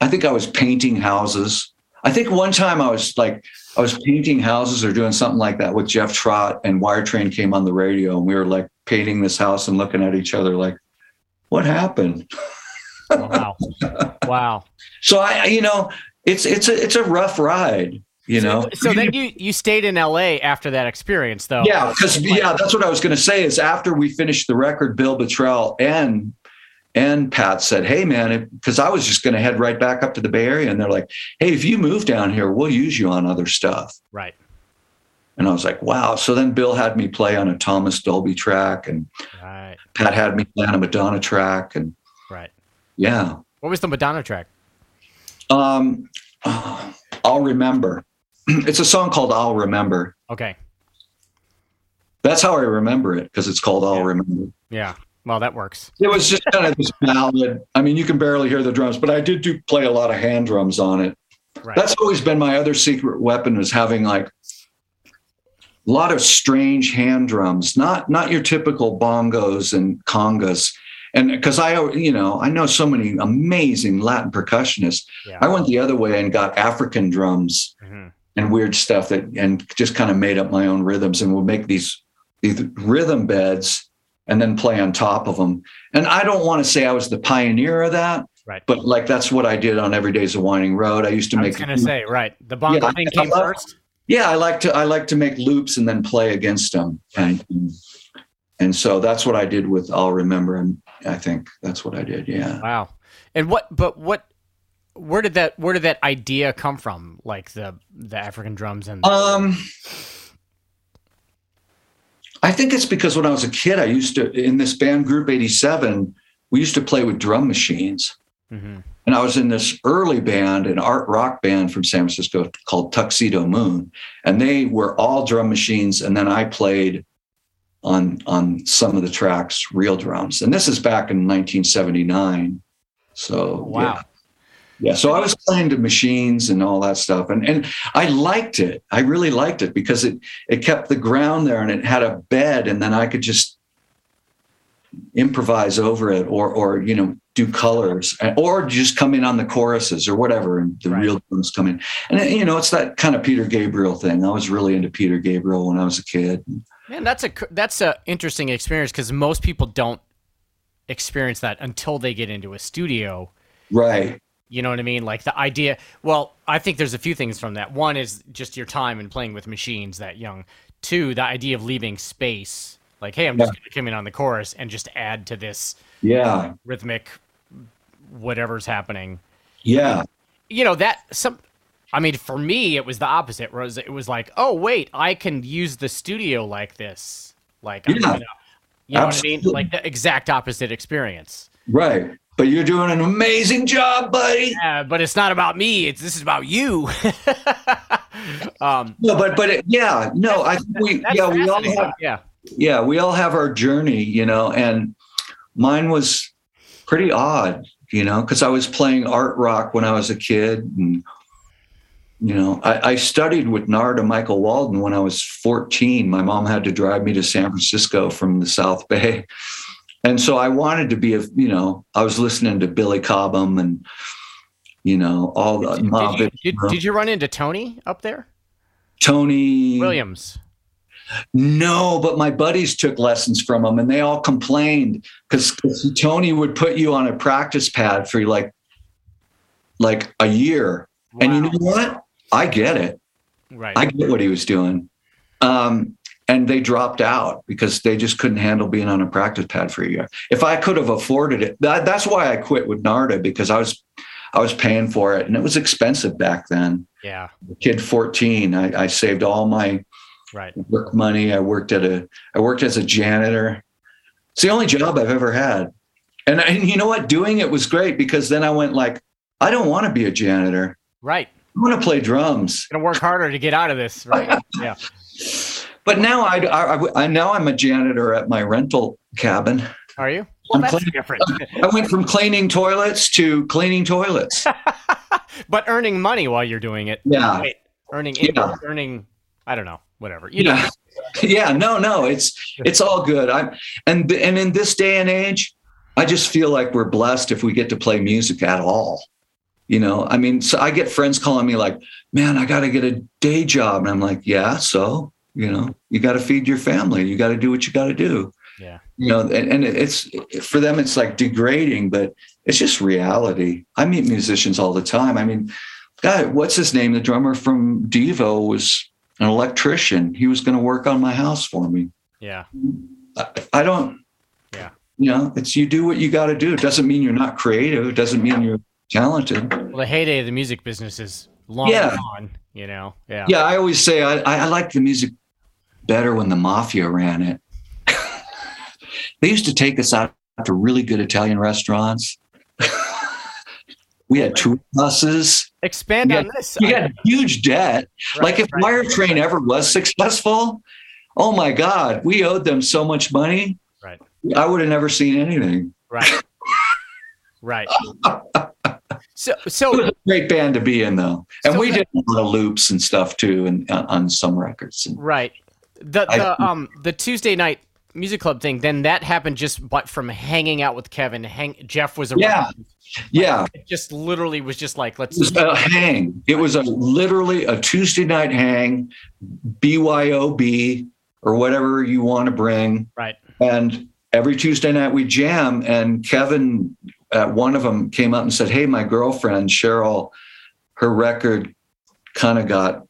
I think I was painting houses. I think one time I was like I was painting houses or doing something like that with Jeff Trott and Wire Train came on the radio and we were like painting this house and looking at each other like, what happened? Oh, wow. (laughs) wow. So I, you know, it's it's a it's a rough ride you know? so, so then you you stayed in la after that experience though. Yeah because yeah that's what i was going to say is after we finished the record bill Bottrell and and pat said hey man because i was just going to head right back up to the bay area and they're like hey if you move down here we'll use you on other stuff. Right. And i was like wow. So then bill had me play on a thomas dolby track and right. pat had me play on a madonna track and right. Yeah. What was the madonna track? Um I'll remember. (clears throat) it's a song called I'll Remember. Okay. That's how I remember it because it's called I'll Remember. Yeah. Well, that works. It was just kind of this ballad. I mean, you can barely hear the drums, but I did do play a lot of hand drums on it. Right. That's always been my other secret weapon is having like a lot of strange hand drums, not not your typical bongos and congas. And because I, you know, I know so many amazing Latin percussionists. Yeah. I went the other way and got African drums mm-hmm and weird stuff that and just kind of made up my own rhythms and would make these these rhythm beds and then play on top of them. And I don't want to say I was the pioneer of that, right? But like that's what I did on Every Day's a Winding Road. I used to I make. was going to say right. The bongo yeah, thing came love, first. Yeah, I like to I like to make loops and then play against them, and and so that's what I did with I'll remember, and I think that's what I did. Yeah. Wow. And what? But what? Where did that where did that idea come from? Like the the african drums and the- um i think it's because when i was a kid i used to in this band group 87 we used to play with drum machines. Mm-hmm. and i was in this early band an art rock band from san francisco called Tuxedomoon. And they were all drum machines. And then i played on on some of the tracks real drums. And this is back in 1979 so wow. yeah. Yeah, so I was playing to machines and all that stuff, and and I liked it. I really liked it because it it kept the ground there and it had a bed, and then I could just improvise over it, or or you know do colors, eh, or just come in on the choruses or whatever, and the right. real drums come in. And eh, you know, it's that kind of Peter Gabriel thing. I was really into Peter Gabriel when I was a kid. Man, that's a that's a interesting experience because most people don't experience that until they get into a studio. Right you know what I mean? Like the idea. Well, I think there's a few things from that. One is just your time and playing with machines that young. Two, the idea of leaving space. Like, hey, I'm just going to come in on the chorus and just add to this. Yeah. Rhythmic, whatever's happening. Yeah. You know that some. I mean, for me, it was the opposite. Was it was like, oh wait, I can use the studio like this. Like, yeah. Gonna, you know Absolutely. what I mean? Like the exact opposite experience. Right but you're doing an amazing job, buddy. Yeah, but it's not about me. It's this is about you. (laughs) um, no, but but it, yeah, no, I think we yeah we all have yeah yeah we all have our journey, you know, and mine was pretty odd, you know, because I was playing art rock when I was a kid, and you know, I, I studied with Narada Michael Walden when I was 14. My mom had to drive me to San Francisco from the South Bay and so I wanted to be a, you know, I was listening to Billy Cobham and, you know, all the. Did, did, you, did, did you run into Tony up there? Tony Williams. No, but my buddies took lessons from him and they all complained because Tony would put you on a practice pad for like like a year. Wow. And you know what? I get it. Right. I get what he was doing. Um, and they dropped out because they just couldn't handle being on a practice pad for a year. If I could have afforded it, that, that's why I quit with Narada because I was I was paying for it and it was expensive back then. Yeah, kid fourteen, I, I saved all my right work money. I worked at a I worked as a janitor. It's the only job I've ever had, and and you know what? Doing it was great because then I went like, I don't want to be a janitor. Right. I want to play drums. I'm gonna work harder to get out of this. Right. (laughs) yeah. But now I, I, I now I'm a janitor at my rental cabin. Are you? Well, that's cleaning, different. I went from cleaning toilets to cleaning toilets. (laughs) but earning money while you're doing it. Yeah. Wait, earning yeah. earning I don't know, whatever. You yeah. Know. (laughs) yeah, no, no, it's it's all good. I'm and and in this day and age, I just feel like we're blessed if we get to play music at all. You know, I mean, so I get friends calling me like, man, I got to get a day job. And I'm like, yeah, so, you know, you got to feed your family. You got to do what you got to do. Yeah. You know, and, and it's for them, it's like degrading, but it's just reality. I meet musicians all the time. I mean, God, what's his name? The drummer from Devo was an electrician. He was going to work on my house for me. Yeah. I, I don't, Yeah. you know, it's you do what you got to do. It doesn't mean you're not creative. It doesn't mean you're talented. Well, the heyday of the music business is long Yeah. gone. You know. Yeah. Yeah, I always say I, I, I like the music better when the mafia ran it. (laughs) they used to take us out to really good Italian restaurants. (laughs) we had tour buses. Expand Yeah, on this. We had huge debt. right, like if right, Wire Train ever was successful, oh my God, we owed them so much money. Right. I would have never seen anything. Right. (laughs) right. So It so was a great band to be in, though, and So we did a lot of loops and stuff too, and uh, on some records. And right. The I- the um the Tuesday night music club thing. Then that happened just but from hanging out with Kevin. Hang Jeff was around. Yeah. yeah, It just literally was just like let's it was a hang. It was a literally a Tuesday night hang, BYOB or whatever you want to bring. right. And every Tuesday night we jam. And Kevin, at one of them, came up and said, "Hey, my girlfriend Sheryl, her record kind of got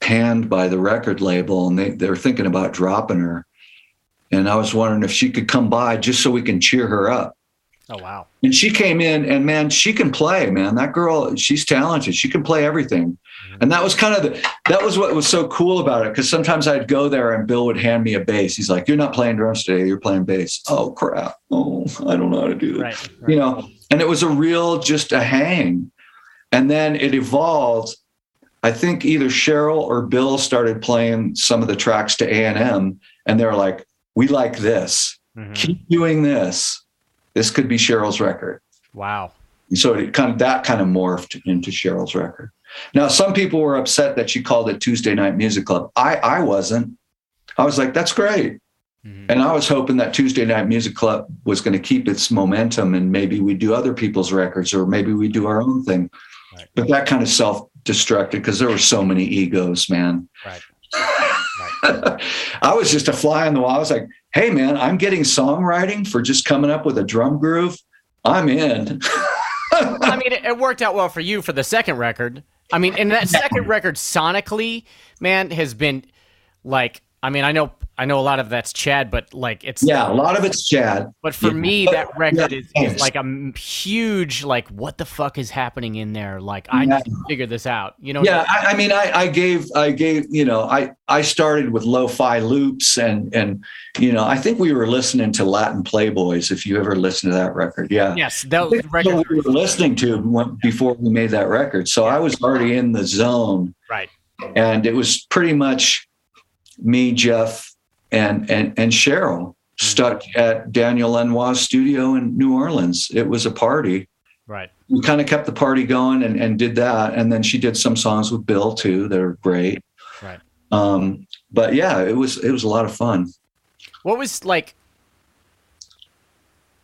panned by the record label, and they they're thinking about dropping her." And I was wondering if she could come by just so we can cheer her up. Oh wow. And she came in, and man, she can play, man. That girl, she's talented. She can play everything. Mm-hmm. And that was kind of the, that was what was so cool about it. Because sometimes I'd go there, and Bill would hand me a bass. He's like, "You're not playing drums today. You're playing bass." Oh crap! Oh, I don't know how to do that. Right. right. You know. And it was a real just a hang. And then it evolved. I think either Sheryl or Bill started playing some of the tracks to A and they're like, "We like this. Mhm. Keep doing this. This could be Sheryl's record." Wow. so it kind of that kind of morphed into Sheryl's record. Now, some people were upset that she called it Tuesday Night Music Club. I I wasn't. I was like, that's great, Mhm. and I was hoping that Tuesday Night Music Club was going to keep its momentum, and maybe we do other people's records, or maybe we do our own thing. Right. But that kind of self-destructed because there were so many egos, man. Right. (laughs) I was just a fly on the wall. I was like, hey, man, I'm getting songwriting for just coming up with a drum groove. I'm in. I mean, it, it worked out well for you for the second record. I mean, and that second (laughs) record sonically, man, has been like. I mean, I know, I know a lot of that's Chad, but like it's Yeah, a lot of it's Chad. But for Yeah. me, that record Yeah, is, is like a huge like, what the fuck is happening in there? Like, I Yeah. need to figure this out. You know? Yeah, I, I mean, I, I gave, I gave, you know, I, I started with lo-fi loops, and and you know, I think we were listening to Latin Playboys. If you ever listened to that record, yeah, Yes, that what we were listening to when, before we made that record. So I was already in the zone, Right. and it was pretty much me, Jeff, and and and Sheryl stuck at Daniel Lanois's studio in New Orleans. It was a party. Right. we kind of kept the party going and, and did that. And then she did some songs with Bill too. They're great. Right. Um, but yeah, it was it was a lot of fun. What was like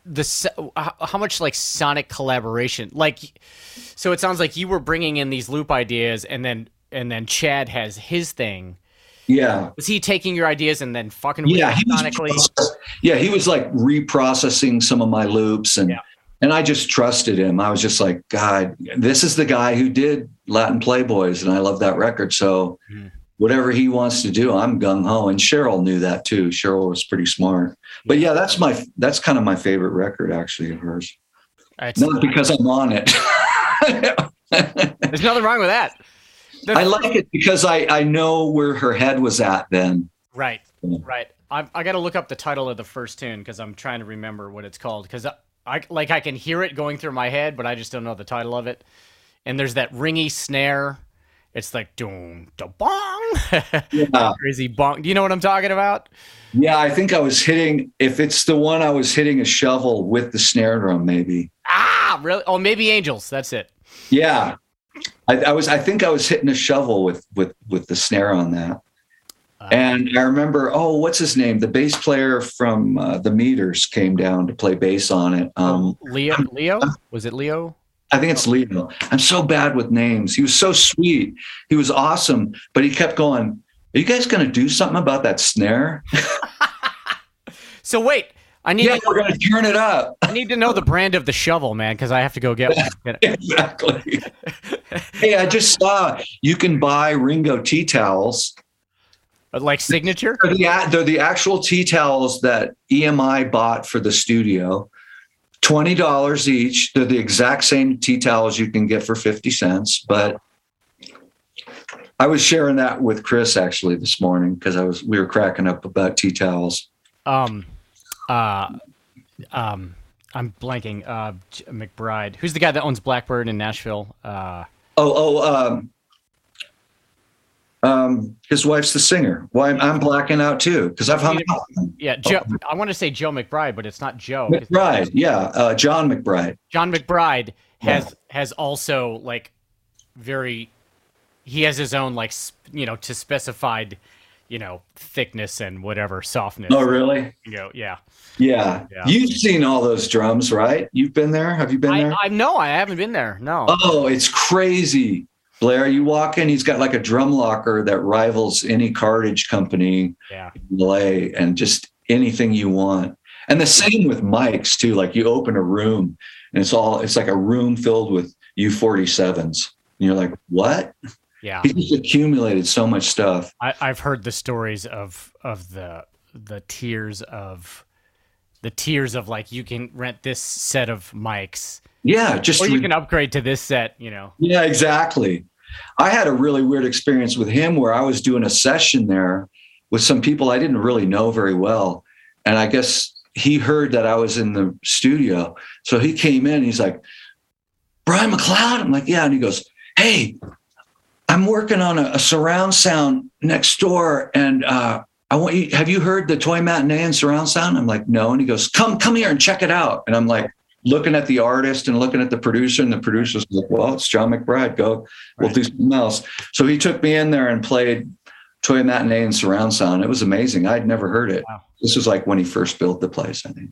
the how much like sonic collaboration? Like, so it sounds like you were bringing in these loop ideas, and then and then Chad has his thing. Yeah. Was he taking your ideas and then fucking with Yeah. He was, yeah. He was like reprocessing some of my loops and Yeah. and I just trusted him. I was just like, God, this is the guy who did Latin Playboys, and I love that record. So Mhm. whatever he wants to do, I'm gung ho. And Sheryl knew that too. Sheryl was pretty smart. But yeah, that's my that's kind of my favorite record actually of hers. Not because I'm on it. (laughs) there's nothing wrong with that. The- I like it because I, I know where her head was at then. Right, right. I I got to look up the title of the first tune because I'm trying to remember what it's called because I, I like I can hear it going through my head, but I just don't know the title of it. And there's that ringy snare. It's like doom da bong, (laughs) Yeah. crazy bong. Do you know what I'm talking about? Yeah, I think I was hitting, if it's the one I was hitting a shovel with the snare drum, maybe. Ah, really? Oh, maybe Angels. That's it. Yeah. I, I was I think I was hitting a shovel with with with the snare on that. And I remember, oh, what's his name? The bass player from uh, the Meters came down to play bass on it. Oh, um, Leo, Leo, was it Leo? I think it's Leo. I'm so bad with names. He was so sweet. He was awesome, but he kept going. Are you guys going to do something about that snare? (laughs) so wait, I need. Yeah, to, we're to turn it up. I need to know the brand of the shovel, man, because I have to go get one. (laughs) exactly. hey, I just saw you can buy Ringo tea towels. Like signature? They're the, they're the actual tea towels that EMI bought for the studio. Twenty dollars each. They're the exact same tea towels you can get for fifty cents, but I was sharing that with Chris actually this morning because I was we were cracking up about tea towels. Um, uh, um, I'm blanking. Uh, McBride. Who's the guy that owns Blackbird in Nashville? Uh, oh, oh, um, um, his wife's the singer. Why well, I'm, I'm, blacking out too because I've hung out. Yeah, Joe. Oh. I want to say Joe McBride, but it's not Joe. McBride, yeah, uh, John McBride. John McBride has yeah. has also like very. He has his own like you know to specified you know thickness and whatever softness. Oh, really? You know, yeah. Yeah. yeah. You've seen all those drums, right? You've been there. Have you been there? I, I no, I haven't been there. No. Oh, it's crazy. Blair, you walk in, he's got like a drum locker that rivals any cartage company yeah. in LA and just anything you want. And the same with mics too. Like you open a room and it's all it's like a room filled with U47s. And you're like, what? Yeah, he's accumulated so much stuff. I, I've heard the stories of of the the tiers of the tiers of like you can rent this set of mics. Yeah, just or you can upgrade to this set. You know. Yeah, exactly. I had a really weird experience with him where I was doing a session there with some people I didn't really know very well, and I guess he heard that I was in the studio, so he came in. he's like, "Brian MacLeod." I'm like, "Yeah," and he goes, "Hey, I'm working on a, a surround sound next door, and uh, I want you. Have you heard the toy matinee and surround sound? I'm like, no. And he goes, come, come here and check it out. And I'm like, looking at the artist and looking at the producer, and the producer's like, well, it's John McBride. Go, we'll do something else. So he took me in there and played toy matinee and surround sound. It was amazing. I'd never heard it. Wow. This was like when he first built the place. I think.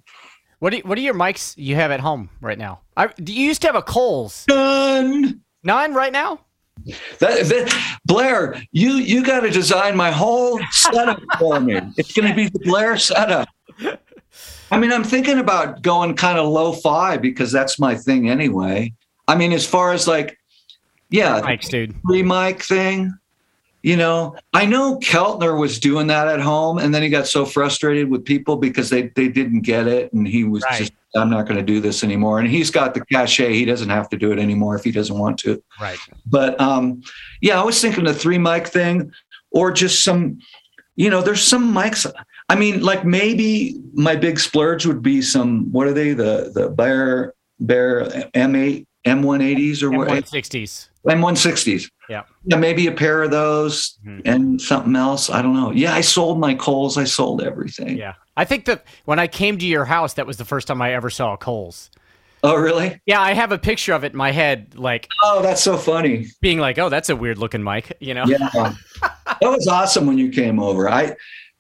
What do you, what are your mics you have at home right now? I, do you used to have a Coles? None. None right now. That, that, Blair, you you got to design my whole setup for me. It's going to be the Blair setup. I mean, I'm thinking about going kind of lo-fi because that's my thing anyway. I mean, as far as like, yeah, mics, dude, free mic thing. You know, I know Keltner was doing that at home, and then he got so frustrated with people because they they didn't get it, and he was right. just, I'm not going to do this anymore. And he's got the cachet; he doesn't have to do it anymore if he doesn't want to. Right. But um, yeah, I was thinking the three mic thing, or just some, you know, there's some mics. I mean, like maybe my big splurge would be some. What are they? The the Beyer Beyer M8 M180s or what? M160s. M160s. Yeah. Yeah, maybe a pair of those mm-hmm. and something else. I don't know. Yeah, I sold my Coles. I sold everything. Yeah. I think that when I came to your house, that was the first time I ever saw a Coles. Oh, really? Yeah, I have a picture of it in my head, like. Oh, that's so funny. Being like, oh, that's a weird looking mic, you know? Yeah. (laughs) that was awesome when you came over. I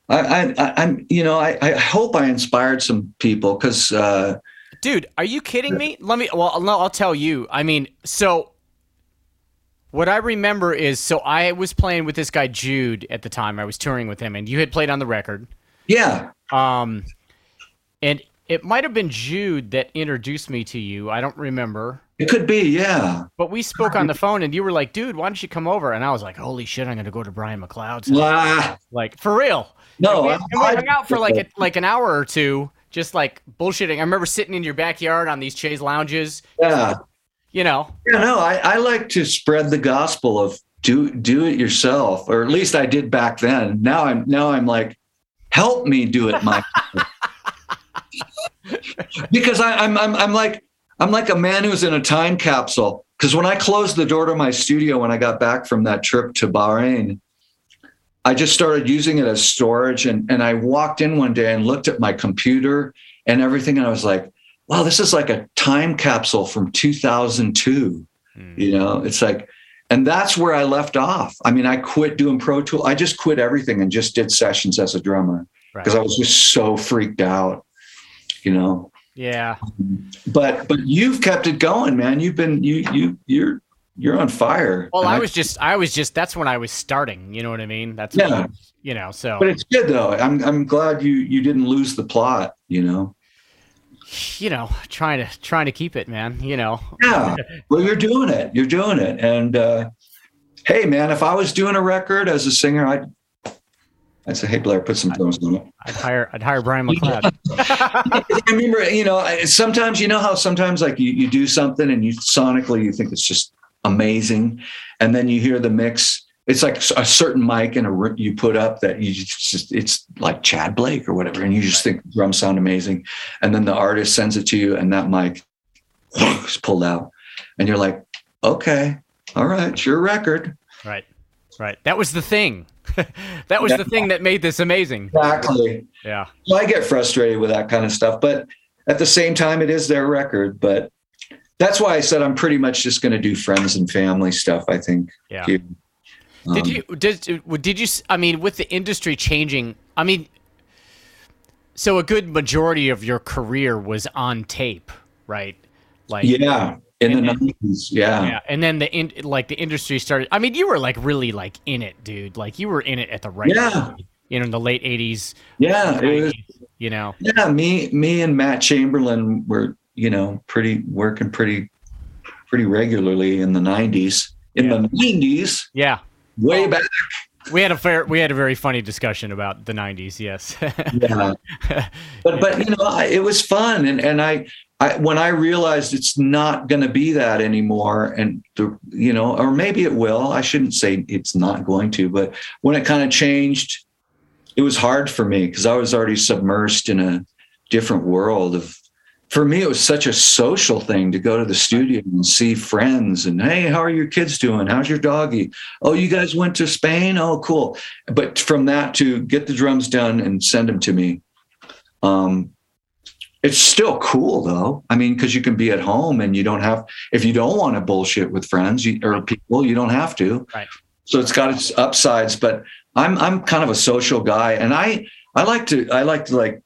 I, I, I, am you know, I, I hope I inspired some people because, uh, dude, are you kidding me? Let me. Well, no, I'll tell you. I mean, so what I remember is so I was playing with this guy Jude at the time. I was touring with him, and you had played on the record. Yeah. Um, and it might have been Jude that introduced me to you. I don't remember. It could be, yeah. But we spoke on the (laughs) phone, and you were like, "Dude, why don't you come over?" And I was like, "Holy shit, I'm gonna go to Brian MacLeod's." Nah. Like for real. No, and we, and we hung out for like a, (laughs) like an hour or two just like bullshitting. I remember sitting in your backyard on these chaise lounges. Yeah. You know. Yeah, no, I, I like to spread the gospel of do do it yourself, or at least I did back then. Now I'm now I'm like, help me do it my (laughs) because I, I'm I'm I'm like I'm like a man who's in a time capsule. Because when I closed the door to my studio when I got back from that trip to Bahrain, I just started using it as storage. And, and I walked in one day and looked at my computer and everything. And I was like, wow, this is like a time capsule from 2002. Mm. You know, it's like, and that's where I left off. I mean, I quit doing Pro Tool. I just quit everything and just did sessions as a drummer because right. I was just so freaked out, you know. Yeah. But but you've kept it going, man. You've been you you you're you're on fire. Well, I, I, was just I was just that's when I was starting. You know what I mean? That's yeah. You know. So. But it's good though. I'm I'm glad you you didn't lose the plot. You know you know, trying to trying to keep it, man. You know. Yeah. (laughs) Well, you're doing it. You're doing it. And uh, hey, man, if I was doing a record as a singer, I'd I'd say, hey, Blair, put some drums on it. I'd hire I'd hire Brian (laughs) MacLeod. (laughs) I remember, you know, sometimes you know how sometimes like you, you do something and you sonically you think it's just amazing, and then you hear the mix it's like a certain mic and a you put up that you just it's like Chad Blake or whatever, and you just think drums sound amazing, and then the artist sends it to you, and that mic (laughs) is pulled out, and you're like, okay, all right, it's your record. Right, right. That was the thing. (laughs) that was yeah. the thing that made this amazing. Exactly. Yeah. So I get frustrated with that kind of stuff, but at the same time, it is their record. But that's why I said I'm pretty much just going to do friends and family stuff. I think. Yeah. Here did um, you did did you? I mean, with the industry changing, I mean, so a good majority of your career was on tape, right? Like yeah, in the nineties, yeah. Yeah, and then the in, like the industry started. I mean, you were like really like in it, dude. Like you were in it at the right. Yeah. Time, you know, in the late eighties. Yeah, 90s, was, you know. Yeah, me, me, and Matt Chamberlain were, you know, pretty working pretty, pretty regularly in the nineties. In yeah. the nineties. Yeah way back. We had a fair, we had a very funny discussion about the '90s. Yes. yeah. (laughs) But but you know, it was fun, and and I, I when I realized it's not going to be that anymore, and the you know, or maybe it will. I shouldn't say it's not going to, but when it kind of changed, it was hard for me because I was already submersed in a different world of for me, it was such a social thing to go to the studio and see friends and, hey, how are your kids doing? How's your doggy? Oh, you guys went to Spain? Oh, cool. But from that to get the drums done and send them to me, um, it's still cool though. I mean, because you can be at home and you don't have, if you don't want to bullshit with friends or people, you don't have to. Right. So it's got its upsides, but I'm I'm kind of a social guy, and I I like to I like to like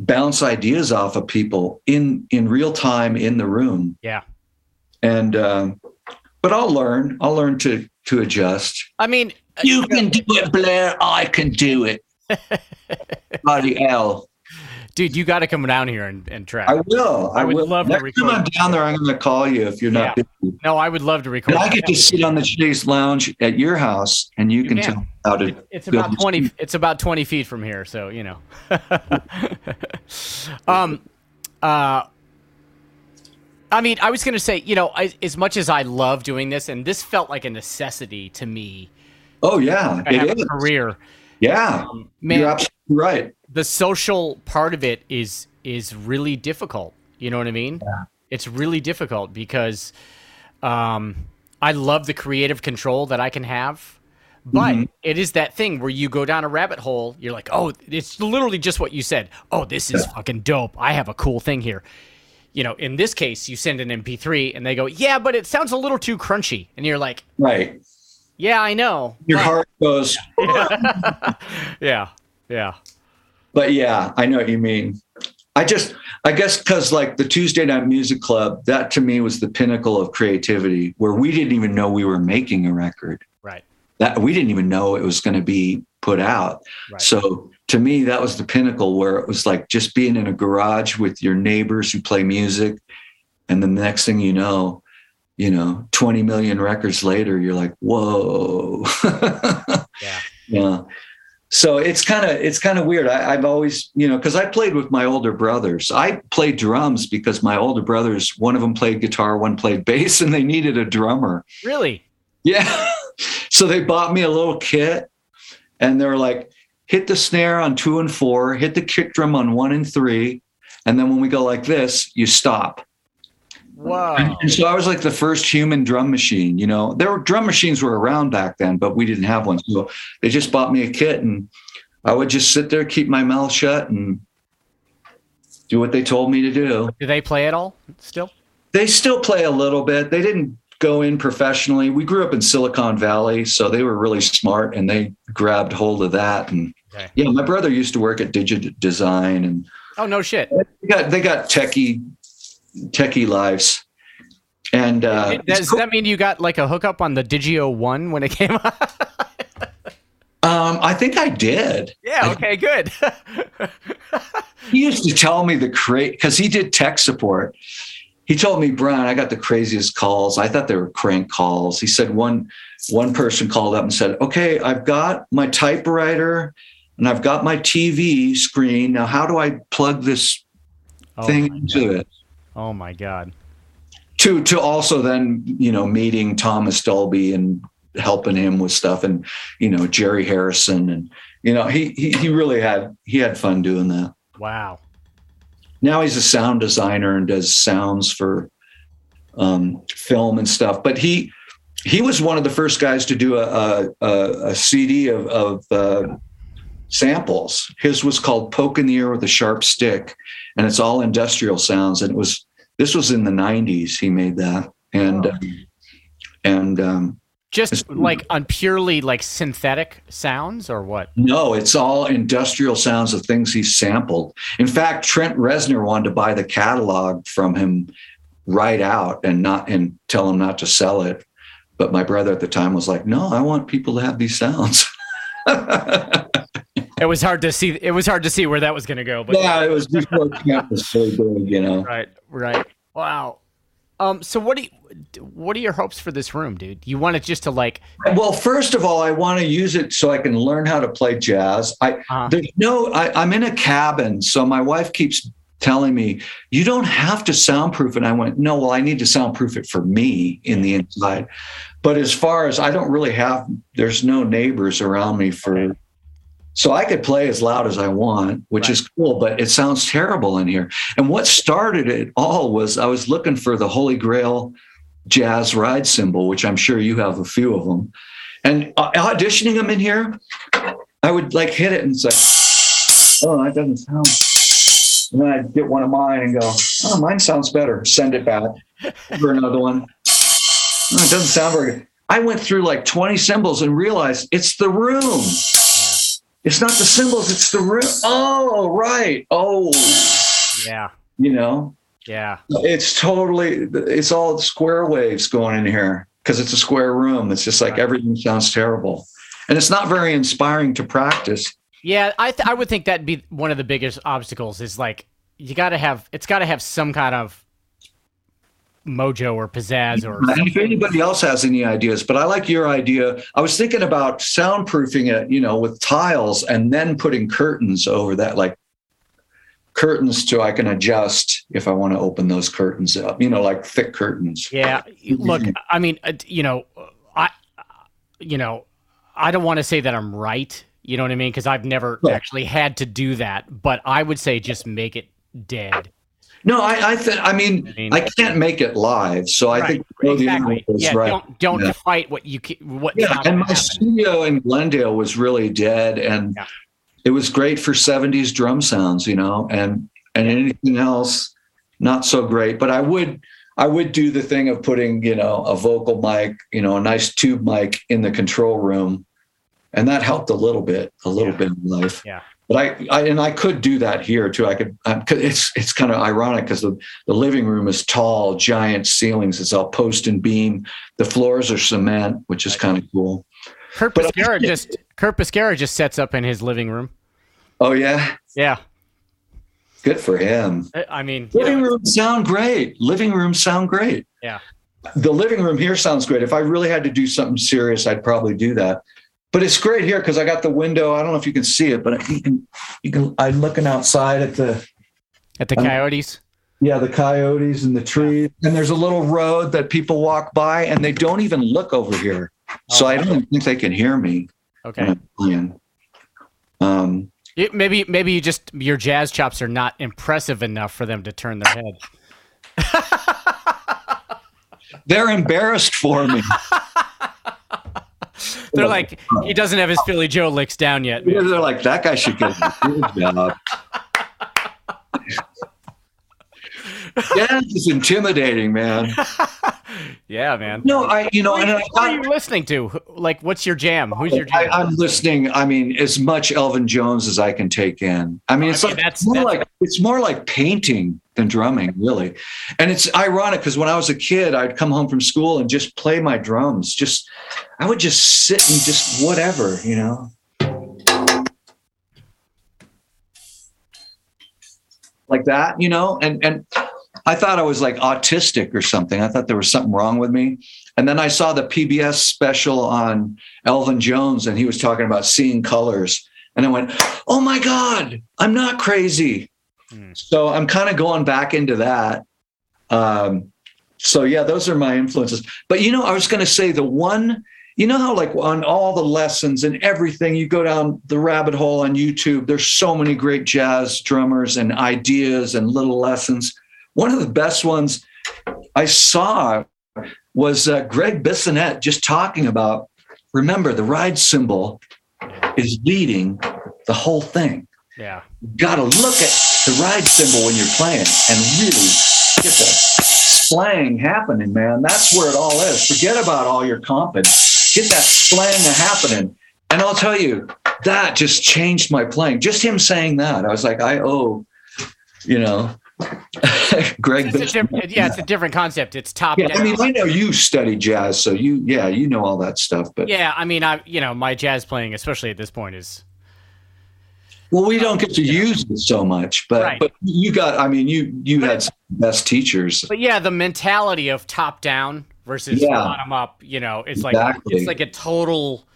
bounce ideas off of people in in real time in the room. Yeah. And um, but I'll learn. I'll learn to to adjust. I mean, you can do it, Blair. I can do it. (laughs) Bloody hell. Dude, you got to come down here and, and track. I will. I, I would will. love Next to record. time I'm down there, I'm going to call you if you're not yeah. busy. No, I would love to record. And I get to sit on the Chase Lounge at your house, and you, you can, can, tell how to. It's about twenty. It's about twenty feet from here, so you know. (laughs) um, uh, I mean, I was going to say, you know, I, as much as I love doing this, and this felt like a necessity to me. Oh yeah, it is. A career. Yeah, um, man, you're absolutely right. The social part of it is is really difficult. You know what I mean? Yeah. It's really difficult because um, I love the creative control that I can have. But mm-hmm. it is that thing where you go down a rabbit hole. You're like, oh, it's literally just what you said. Oh, this is fucking dope. I have a cool thing here. You know, in this case, you send an MP3 and they go, yeah, but it sounds a little too crunchy. And you're like, right. Yeah, I know. Your heart goes, (laughs) yeah, yeah. But yeah, I know what you mean. I just, I guess, because like the Tuesday Night Music Club, that to me was the pinnacle of creativity, where we didn't even know we were making a record. Right. That we didn't even know it was going to be put out. Right. So to me, that was the pinnacle, where it was like just being in a garage with your neighbors who play music, and then the next thing you know, you know, 20 million records later, you're like, whoa. (laughs) yeah. Yeah so it's kind of it's kind of weird. I, have always you know because i played with my older brothers. I played drums because my older brothers one of them played guitar one played bass and they needed a drummer. Really? Yeah. (laughs) So they bought me a little kit and they're like hit the snare on two and four hit the kick drum on one and three and then when we go like this you stop Wow. And so I was like the first human drum machine, you know. There were drum machines were around back then, but we didn't have one. So they just bought me a kit and I would just sit there, keep my mouth shut and do what they told me to do. Do they play at all still? They still play a little bit. They didn't go in professionally. We grew up in Silicon Valley, so they were really smart and they grabbed hold of that. And okay. yeah, my brother used to work at Digidesign and oh no shit, they got they got techie techie lives. And uh, does cool. that mean you got like a hookup on the Digio One when it (laughs) came out? um, I think I did. Yeah. Okay. I, good. he used to tell me the crate because he did tech support. He told me, Brian, I got the craziest calls. I thought they were crank calls. He said one one person called up and said, "Okay, I've got my typewriter and I've got my TV screen. Now, how do I plug this oh thing into God. it?" Oh my God to to also then you know meeting Thomas Dolby and helping him with stuff and you know Jerry Harrison and you know he he he really had he had fun doing that. Wow. Now he's a sound designer and does sounds for um, film and stuff. But he he was one of the first guys to do a a, a CD of, of uh, samples. His was called "Poke in the Ear with a Sharp Stick," and it's all industrial sounds. And it was this was in the 90s he made that and oh. um, and um, just like on purely like synthetic sounds or what no it's all industrial sounds of things he sampled in fact trent reznor wanted to buy the catalog from him right out and not and tell him not to sell it but my brother at the time was like no i want people to have these sounds (laughs) it was hard to see. It was hard to see where that was going to go. But yeah, it was camp was so big, you know. Right, right. Wow. Um. So what do you, what are your hopes for this room, dude? You want it just to like? Well, first of all, I want to use it so I can learn how to play jazz. I uh-huh. there's no. I, I'm in a cabin, so my wife keeps telling me you don't have to soundproof and i went no well i need to soundproof it for me in the inside but as far as i don't really have there's no neighbors around me for. So I could play as loud as I want, which right. is cool, but it sounds terrible in here. And what started it all was I was looking for the Holy Grail jazz ride cymbal, which I'm sure you have a few of them. And uh, auditioning them in here, I would like hit it and say, "Oh, that doesn't sound." And then I'd get one of mine and go, "Oh, mine sounds better." Send it back for another one. Oh, it doesn't sound very good. I went through like 20 cymbals and realized it's the room. It's not the symbols, it's the room. Oh, right. Oh, yeah. You know, yeah. It's totally, it's all square waves going in here because it's a square room. It's just like right. everything sounds terrible. And it's not very inspiring to practice. Yeah, I, th- I would think that'd be one of the biggest obstacles is like, you got to have, it's got to have some kind of mojo or pizzazz or if anybody else has any ideas but i like your idea. I was thinking about soundproofing it you know with tiles and then putting curtains over that like curtains to i can adjust if i want to open those curtains up you know like thick curtains. Yeah look i mean uh, you know i you know i don't want to say that i'm right you know what i mean? Because i've never actually had to do that but i would say just make it dead no, I I, th- I mean I, mean, I can't make it live, so I right, think exactly. yeah, right. Don't don't yeah. fight what you what. Yeah, and my happen. studio in Glendale was really dead, and yeah. it was great for '70s drum sounds, you know, and and anything else not so great. But I would I would do the thing of putting you know a vocal mic, you know, a nice tube mic in the control room, and that helped a little bit, a little yeah. bit in life. Yeah but I, I, and I could do that here too. I could. Uh, I, it's it's kind of ironic because the the living room is tall, giant ceilings. It's all post and beam. The floors are cement, which is kind of cool. Curt Bisquera just Curt Bisquera just sets up in his living room. Oh yeah, yeah. Good for him. I mean, living know, rooms sound great. Living rooms sound great. Yeah. The living room here sounds great. If I really had to do something serious, I'd probably do that but it's great here because I got the window. I don't know if you can see it, but you can. You can. I'm looking outside at the at the coyotes. Um, yeah, the coyotes and the trees, and there's a little road that people walk by, and they don't even look over here. Oh, so I don't think they can hear me. Okay. Um, it, maybe maybe you just your jazz chops are not impressive enough for them to turn their head. They're embarrassed for me. (laughs) (laughs) They're like, he doesn't have his Philly Joe licks down yet. They're like, that guy should get a (laughs) job. yeah, it's intimidating, man. (laughs) yeah, man. No, I you know, what, and I, what are you listening to? Like, what's your jam? Who's your jam? I, am listening. I mean, as much Elvin Jones as I can take in. I mean, it's I mean, like that's, more that's, like it's more like painting than drumming, really. And it's ironic because when I was a kid, I'd come home from school and just play my drums. Just I would just sit and just whatever, you know. Like that, you know, and and I thought I was like autistic or something. I thought there was something wrong with me. And then I saw the PBS special on Elvin Jones, and he was talking about seeing colors. And I went, oh my God, I'm not crazy. Hmm. So I'm kind of going back into that. Um, so yeah, those are my influences. But you know, I was going to say the one, you know how like on all the lessons and everything, you go down the rabbit hole on YouTube. There's so many great jazz drummers and ideas and little lessons. One of the best ones I saw was uh, Gregg Bissonette just talking about remember, the ride cymbal is leading the whole thing. Yeah. You got to look at the ride cymbal when you're playing and really get the splang happening, man. That's where it all is. Forget about all your comping. Get that splang happening. And I'll tell you, that just changed my playing. Just him saying that, I was like, I owe, you know, (laughs) Greg. It's yeah, it's a different concept. It's top yeah, down. I mean, I know you study jazz, so you, yeah, you know all that stuff. But yeah, I mean, I, you know, my jazz playing, especially at this point, is. Well, we don't get to use it so much, but right. but you got. I mean, you you but had some best teachers. But yeah, the mentality of top down versus yeah. bottom up. You know, it's exactly. like it's like a total.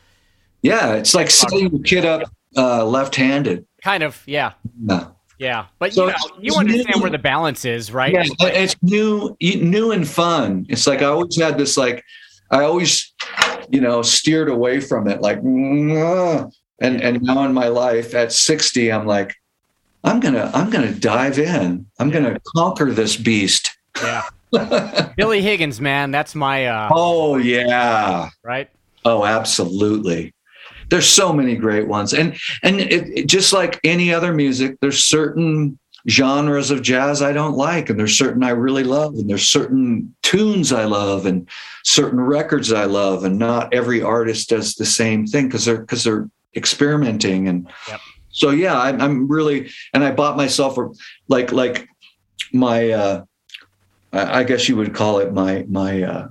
Yeah, it's like setting the kid up uh, left-handed. Kind of, yeah. Yeah. Yeah, but so you know, you understand new, where the balance is, right? Yeah, it's new, new and fun. It's like I always had this, like I always, you know, steered away from it, like, and and now in my life at sixty, I'm like, I'm gonna, I'm gonna dive in. I'm yeah. gonna conquer this beast. Yeah. (laughs) Billy Higgins, man, that's my. uh Oh yeah. Right. Oh, absolutely there's so many great ones and and it, it, just like any other music there's certain genres of jazz i don't like and there's certain i really love and there's certain tunes i love and certain records i love and not every artist does the same thing because they're because they're experimenting and yep. so yeah I, i'm really and i bought myself a, like like my uh I guess you would call it my my uh,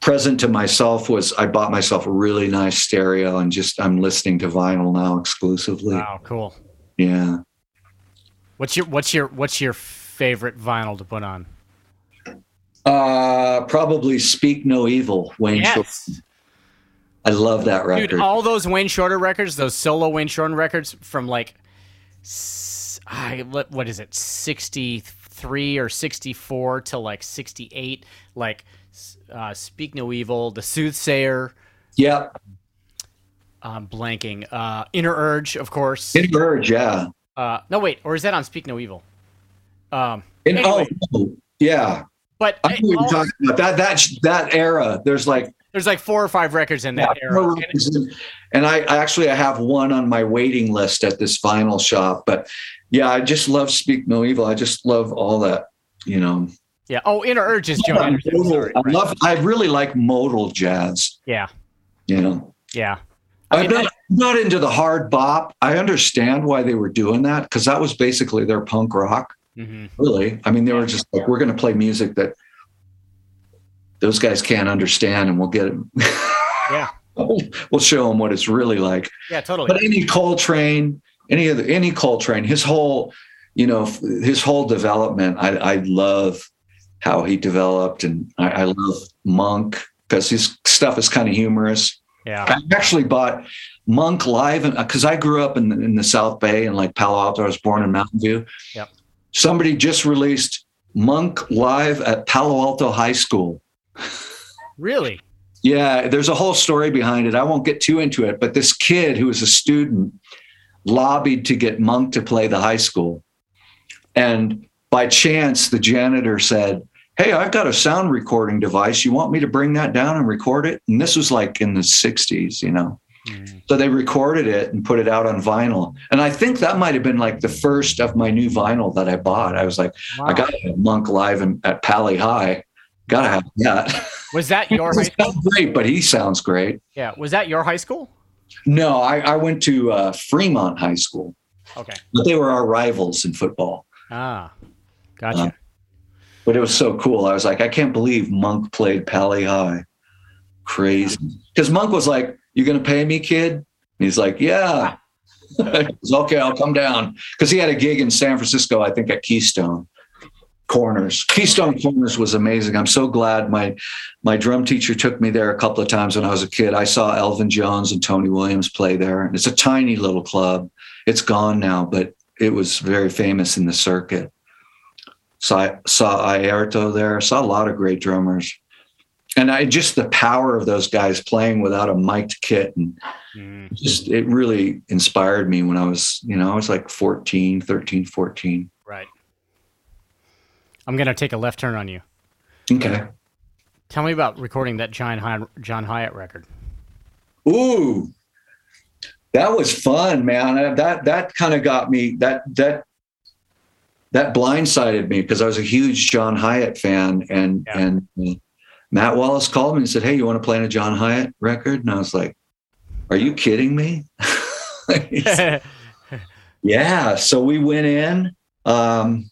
present to myself was I bought myself a really nice stereo and just I'm listening to vinyl now exclusively. Wow, cool. Yeah. What's your what's your what's your favorite vinyl to put on? Uh probably Speak No Evil, Wayne yes. I love that record. Dude, all those Wayne Shorter records, those solo Wayne Shorter records from like I, what is it? 63 or 64 to like 68 like uh, Speak No Evil, The Soothsayer. Yep. I'm blanking. Uh, Inner Urge, of course. Inner Urge, yeah. Uh, no, wait, or is that on Speak No Evil? Um, In, oh, anyway. Oh, yeah. But I know all, talking about that that that era. There's like there's like four or five records in that yeah, era. And, I, I actually I have one on my waiting list at this vinyl shop. But yeah, I just love Speak No Evil. I just love all that, you know. Yeah. Oh, Inner Urge is Joe Henderson. Sorry, I right. love. I really like modal jazz. Yeah. You know. Yeah. I am not, not into the hard bop. I understand why they were doing that because that was basically their punk rock. Mm-hmm. Really, I mean, they were just like, we're going to play music that those guys can't understand, and we'll get them. yeah. (laughs) we'll show them what it's really like. Yeah, totally. But any Coltrane, any of the, any Coltrane, his whole, you know, his whole development, I, I love how he developed. And I, I love Monk because his stuff is kind of humorous. Yeah. I actually bought Monk live because uh, I grew up in the, in the South Bay and like Palo Alto. I was born in Mountain View. Yep. Somebody just released Monk live at Palo Alto High School. Really? yeah. There's a whole story behind it. I won't get too into it, but this kid who was a student lobbied to get Monk to play the high school. And by chance, the janitor said, Hey, I've got a sound recording device. You want me to bring that down and record it? And this was like in the 60s, you know. Mm. So they recorded it and put it out on vinyl. And I think that might have been like the first of my new vinyl that I bought. I was like, wow. I got Monk live in, at Pali High. Gotta have that. Was that (laughs) your high school? great, but he sounds great. Yeah. Was that your high school? No, I, I went to uh, Fremont High School. Okay. But they were our rivals in football. Ah, gotcha. Uh, but it was so cool. I was like, I can't believe Monk played Pali High. Crazy. Because Monk was like, You gonna pay me, kid? And he's like, Yeah. (laughs) was, okay, I'll come down. Because he had a gig in San Francisco, I think at Keystone Korners. Keystone Korners was amazing. I'm so glad my my drum teacher took me there a couple of times when I was a kid. I saw Elvin Jones and Tony Williams play there. And it's a tiny little club. It's gone now, but it was very famous in the circuit. So I saw Airto there, saw a lot of great drummers. And I just the power of those guys playing without a mic'd kit and mm. just it really inspired me when I was, you know, I was like 14, 13, 14. I'm going to take a left turn on you. Okay. Tell me about recording that John John Hiatt record. Ooh, that was fun, man. That that kind of got me. That that that blindsided me because I was a huge John Hiatt fan, and yeah. and uh, Matt Wallace called me and said, "Hey, you want to play in a John Hiatt record?" And I was like, "Are you kidding me?" (laughs) (laughs) yeah. So we went in. Um,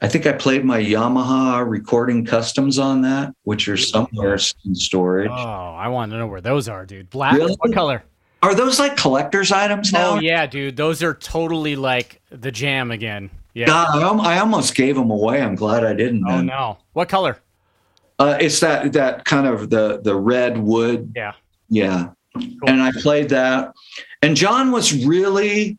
I think I played my Yamaha recording customs on that, which are somewhere in storage. Oh, I want to know where those are, dude. Black. Really? What color? Are those like collector's items now? Oh yeah, dude. Those are totally like the jam again. Yeah. God, I, I almost gave them away. I'm glad I didn't. Oh no. What color? Uh, it's that that kind of the the red wood. Yeah. Yeah. Cool. And I played that, and John was really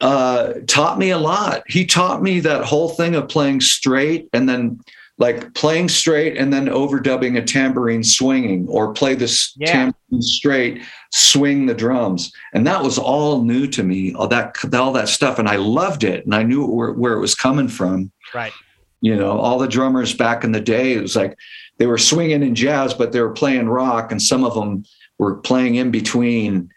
uh, taught me a lot. He taught me that whole thing of playing straight and then like playing straight and then overdubbing a tambourine swinging or play this yeah. tambourine straight swing the drums. And that was all new to me all that all that stuff. And i loved it. And i knew where, where it was coming from. Right. You know all the drummers back in the day it was like they were swinging in jazz but they were playing rock and some of them were playing in between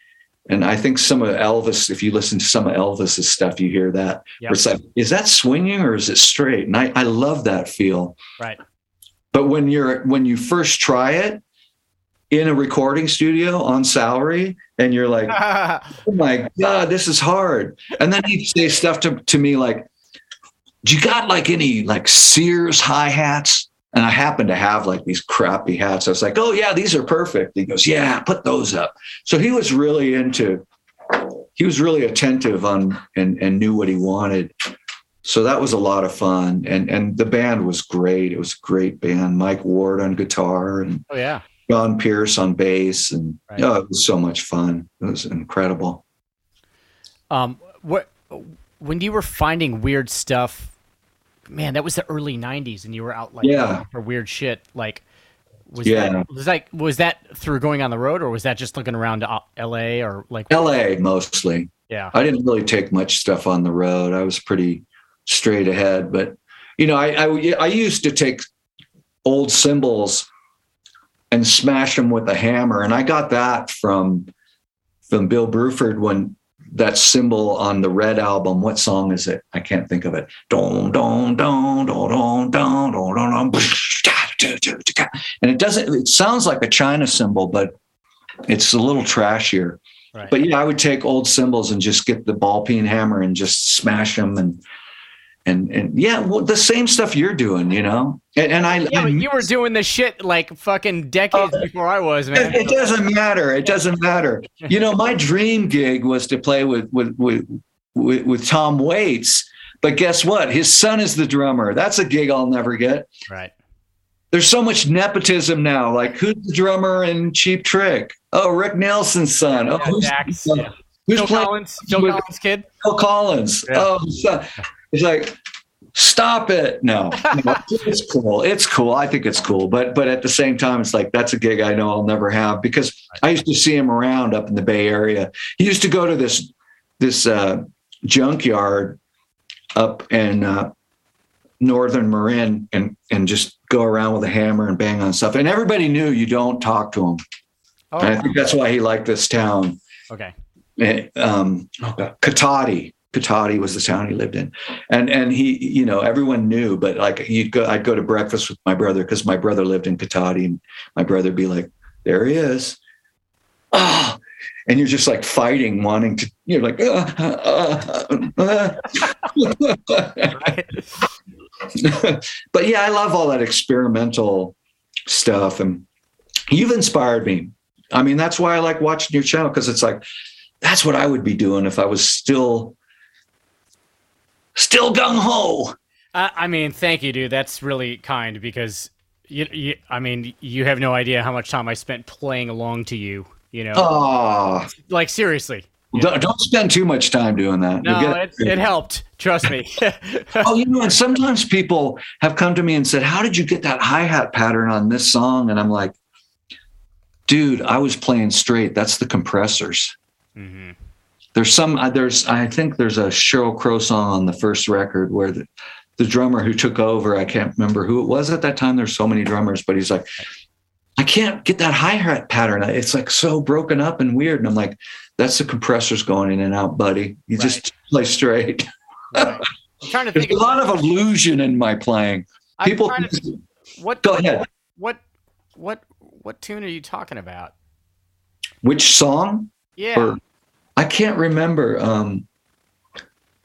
and I think some of Elvis, if you listen to some of Elvis's stuff, you hear that. Yep. It's like, is that swinging or is it straight? And I, I love that feel. Right. But when you're when you first try it in a recording studio on salary, and you're like, (laughs) oh my God, this is hard. And then he'd say stuff to, to me like, Do you got like any like Sears hi-hats? And I happened to have like these crappy hats. I was like, oh, yeah, these are perfect. He goes, yeah, put those up. So he was really into, he was really attentive on and, and knew what he wanted. So that was a lot of fun. And and the band was great. It was a great band. Mike Ward on guitar and oh yeah. John Pierce on bass. And right. oh, it was so much fun. It was incredible. Um what when you were finding weird stuff man, that was the early '90s, and you were out like yeah. for weird shit. Like, was yeah. that was like was that through going on the road, or was that just looking around to uh, L.A. or like L.A. mostly? Yeah, I didn't really take much stuff on the road. I was pretty straight ahead, but you know, I I, I used to take old cymbals and smash them with a hammer, and I got that from from Bill Bruford when that cymbal on the Red album. What song is it? I can't think of it. Don don don don don don don don. And it doesn't. It sounds like a China cymbal, but it's a little trashier. Right. But yeah, I would take old cymbals and just get the ball peen hammer and just smash them and and and yeah, well, the same stuff you're doing, you know. And, and I, yeah, I, you were doing this shit like fucking decades uh, before I was, man. It, it, doesn't matter. It doesn't matter. You know, my dream gig was to play with with with with, with Tom Waits, but guess what? His son is the drummer. That's a gig I'll never get. Right. There's so much nepotism now. Like, who's the drummer in Cheap Trick? Oh, Rick Nielsen's son. Oh, who's, Dax, yeah. who's Phil Collins? Phil Collins kid. Phil Collins. Yeah. Oh, It's like, stop it. No, no, it's cool. It's cool. I think it's cool. But but at the same time, it's like that's a gig I know I'll never have because I used to see him around up in the Bay Area. He used to go to this this uh, junkyard up in uh, northern Marin and and just go around with a hammer and bang on stuff. And everybody knew you don't talk to him. Oh, and I think that's why he liked this town. Okay. um, oh Cotati Cotati was the town he lived in, and and he, you know, everyone knew. But like, you'd go, I'd go to breakfast with my brother because my brother lived in Cotati, and my brother'd be like, "There he is." Oh, and you're just like fighting, wanting to. You're like, uh, uh, uh, but yeah, I love all that experimental stuff, and you've inspired me. I mean, that's why I like watching your channel because it's like that's what I would be doing if I was still still gung ho. Uh, I mean, thank you, dude. That's really kind because you, you, I mean, you have no idea how much time I spent playing along to you. You know, oh. like seriously. Don't, don't, spend too much time doing that. No, it, it helped. Trust me. (laughs) oh, you know, and sometimes people have come to me and said, "How did you get that hi hat pattern on this song?" And I'm like, "Dude, I was playing straight. That's the compressors." Mm-hmm. There's some. Uh, there's. I think there's a Sheryl Crow song on the first record where the, the drummer who took over. I can't remember who it was at that time. There's so many drummers, but he's like, I can't get that hi hat pattern. It's like so broken up and weird. And I'm like, that's the compressors going in and out, buddy. You right. just play straight. Right. I'm trying to think. There's a lot of illusion in my playing. People. To, what? Go ahead. What? What? What tune are you talking about? Which song? Yeah. Or, I can't remember. Um,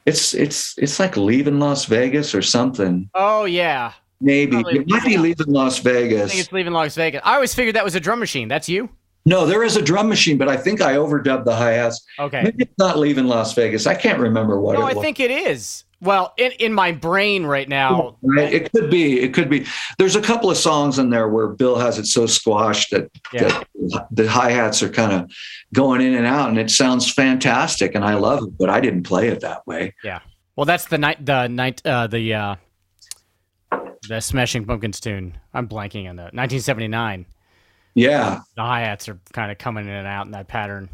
it's it's it's like leaving Las Vegas or something. Oh yeah. Maybe it might be leaving Las Vegas. I think it's leaving Las Vegas. I always figured that was a drum machine. That's you. No, there is a drum machine, but I think I overdubbed the hi hats. Okay. Maybe it's not leaving Las Vegas. I can't remember what no, it was. I think it is. Well, in, in my brain right now. It could be. It could be. There's a couple of songs in there where Bill has it so squashed that, yeah. that the hi hats are kind of going in and out, and it sounds fantastic, and I love it. But I didn't play it that way. Yeah. Well, that's the night. The night. Uh, the uh, the Smashing Pumpkins tune. I'm blanking on that. 1979. Yeah. The hi hats are kind of coming in and out in that pattern.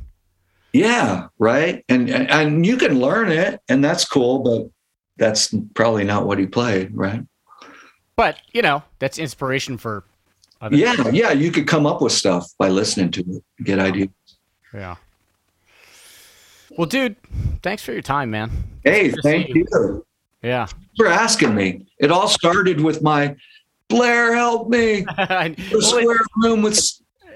Yeah, right. And, and and you can learn it, and that's cool, but that's probably not what he played, right? But you know, that's inspiration for. yeah, people. yeah, you could come up with stuff by listening to it, get ideas. Yeah. Well, dude, thanks for your time, man. Hey, thank you. you. Yeah. For asking me. It all started with my Blair help me. (laughs) a square room with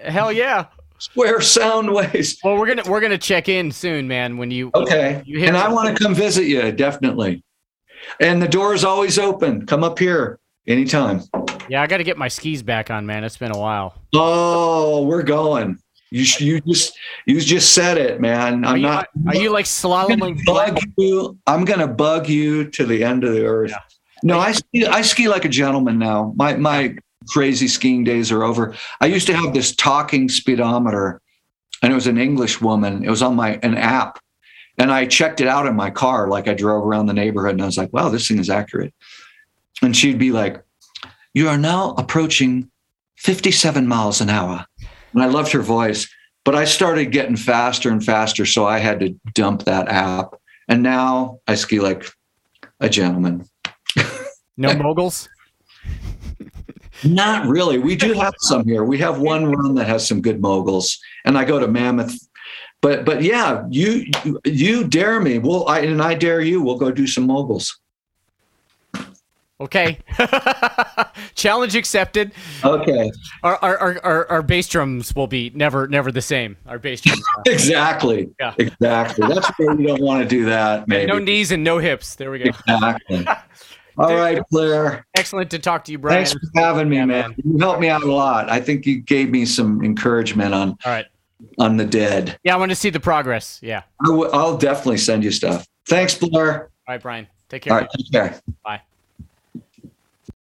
Hell yeah. Square sound waves. Well, we're gonna we're gonna check in soon, man. When you okay, you and I want to come visit you definitely. And the door is always open. Come up here anytime. Yeah, I got to get my skis back on, man. It's been a while. Oh, we're going. You you just you just said it, man. I'm are you, not. Are you like slaloming? Bug you. I'm gonna bug you to the end of the earth. Yeah. No, I ski, I ski like a gentleman now. My my crazy skiing days are over. I used to have this talking speedometer, and it was an English woman. It was on my an app, and I checked it out in my car. Like I drove around the neighborhood, and I was like, "Wow, this thing is accurate." And she'd be like, "You are now approaching 57 miles an hour." And I loved her voice, but I started getting faster and faster. So I had to dump that app. And now I ski like a gentleman. (laughs) No moguls? Not really. We do have some here. We have one run that has some good moguls, and I go to Mammoth. But but yeah, you you dare me. Well, I and I dare you. We'll go do some moguls. Okay. (laughs) Challenge accepted. Okay. Our, our, our, our, bass drums will be never never the same. Our bass drums. (laughs) exactly. Yeah. Exactly. That's why we don't want to do that. (laughs) Maybe. No knees and no hips. There we go. Exactly. All right, Blair. Excellent to talk to you, Brian. Thanks for having me, yeah, man. man. You helped me out a lot. I think you gave me some encouragement on. All right. On the dead. Yeah, I want to see the progress. Yeah. i w- I'll definitely send you stuff. Thanks, Blair. All right, Brian. Take care. All right, take care. Bye.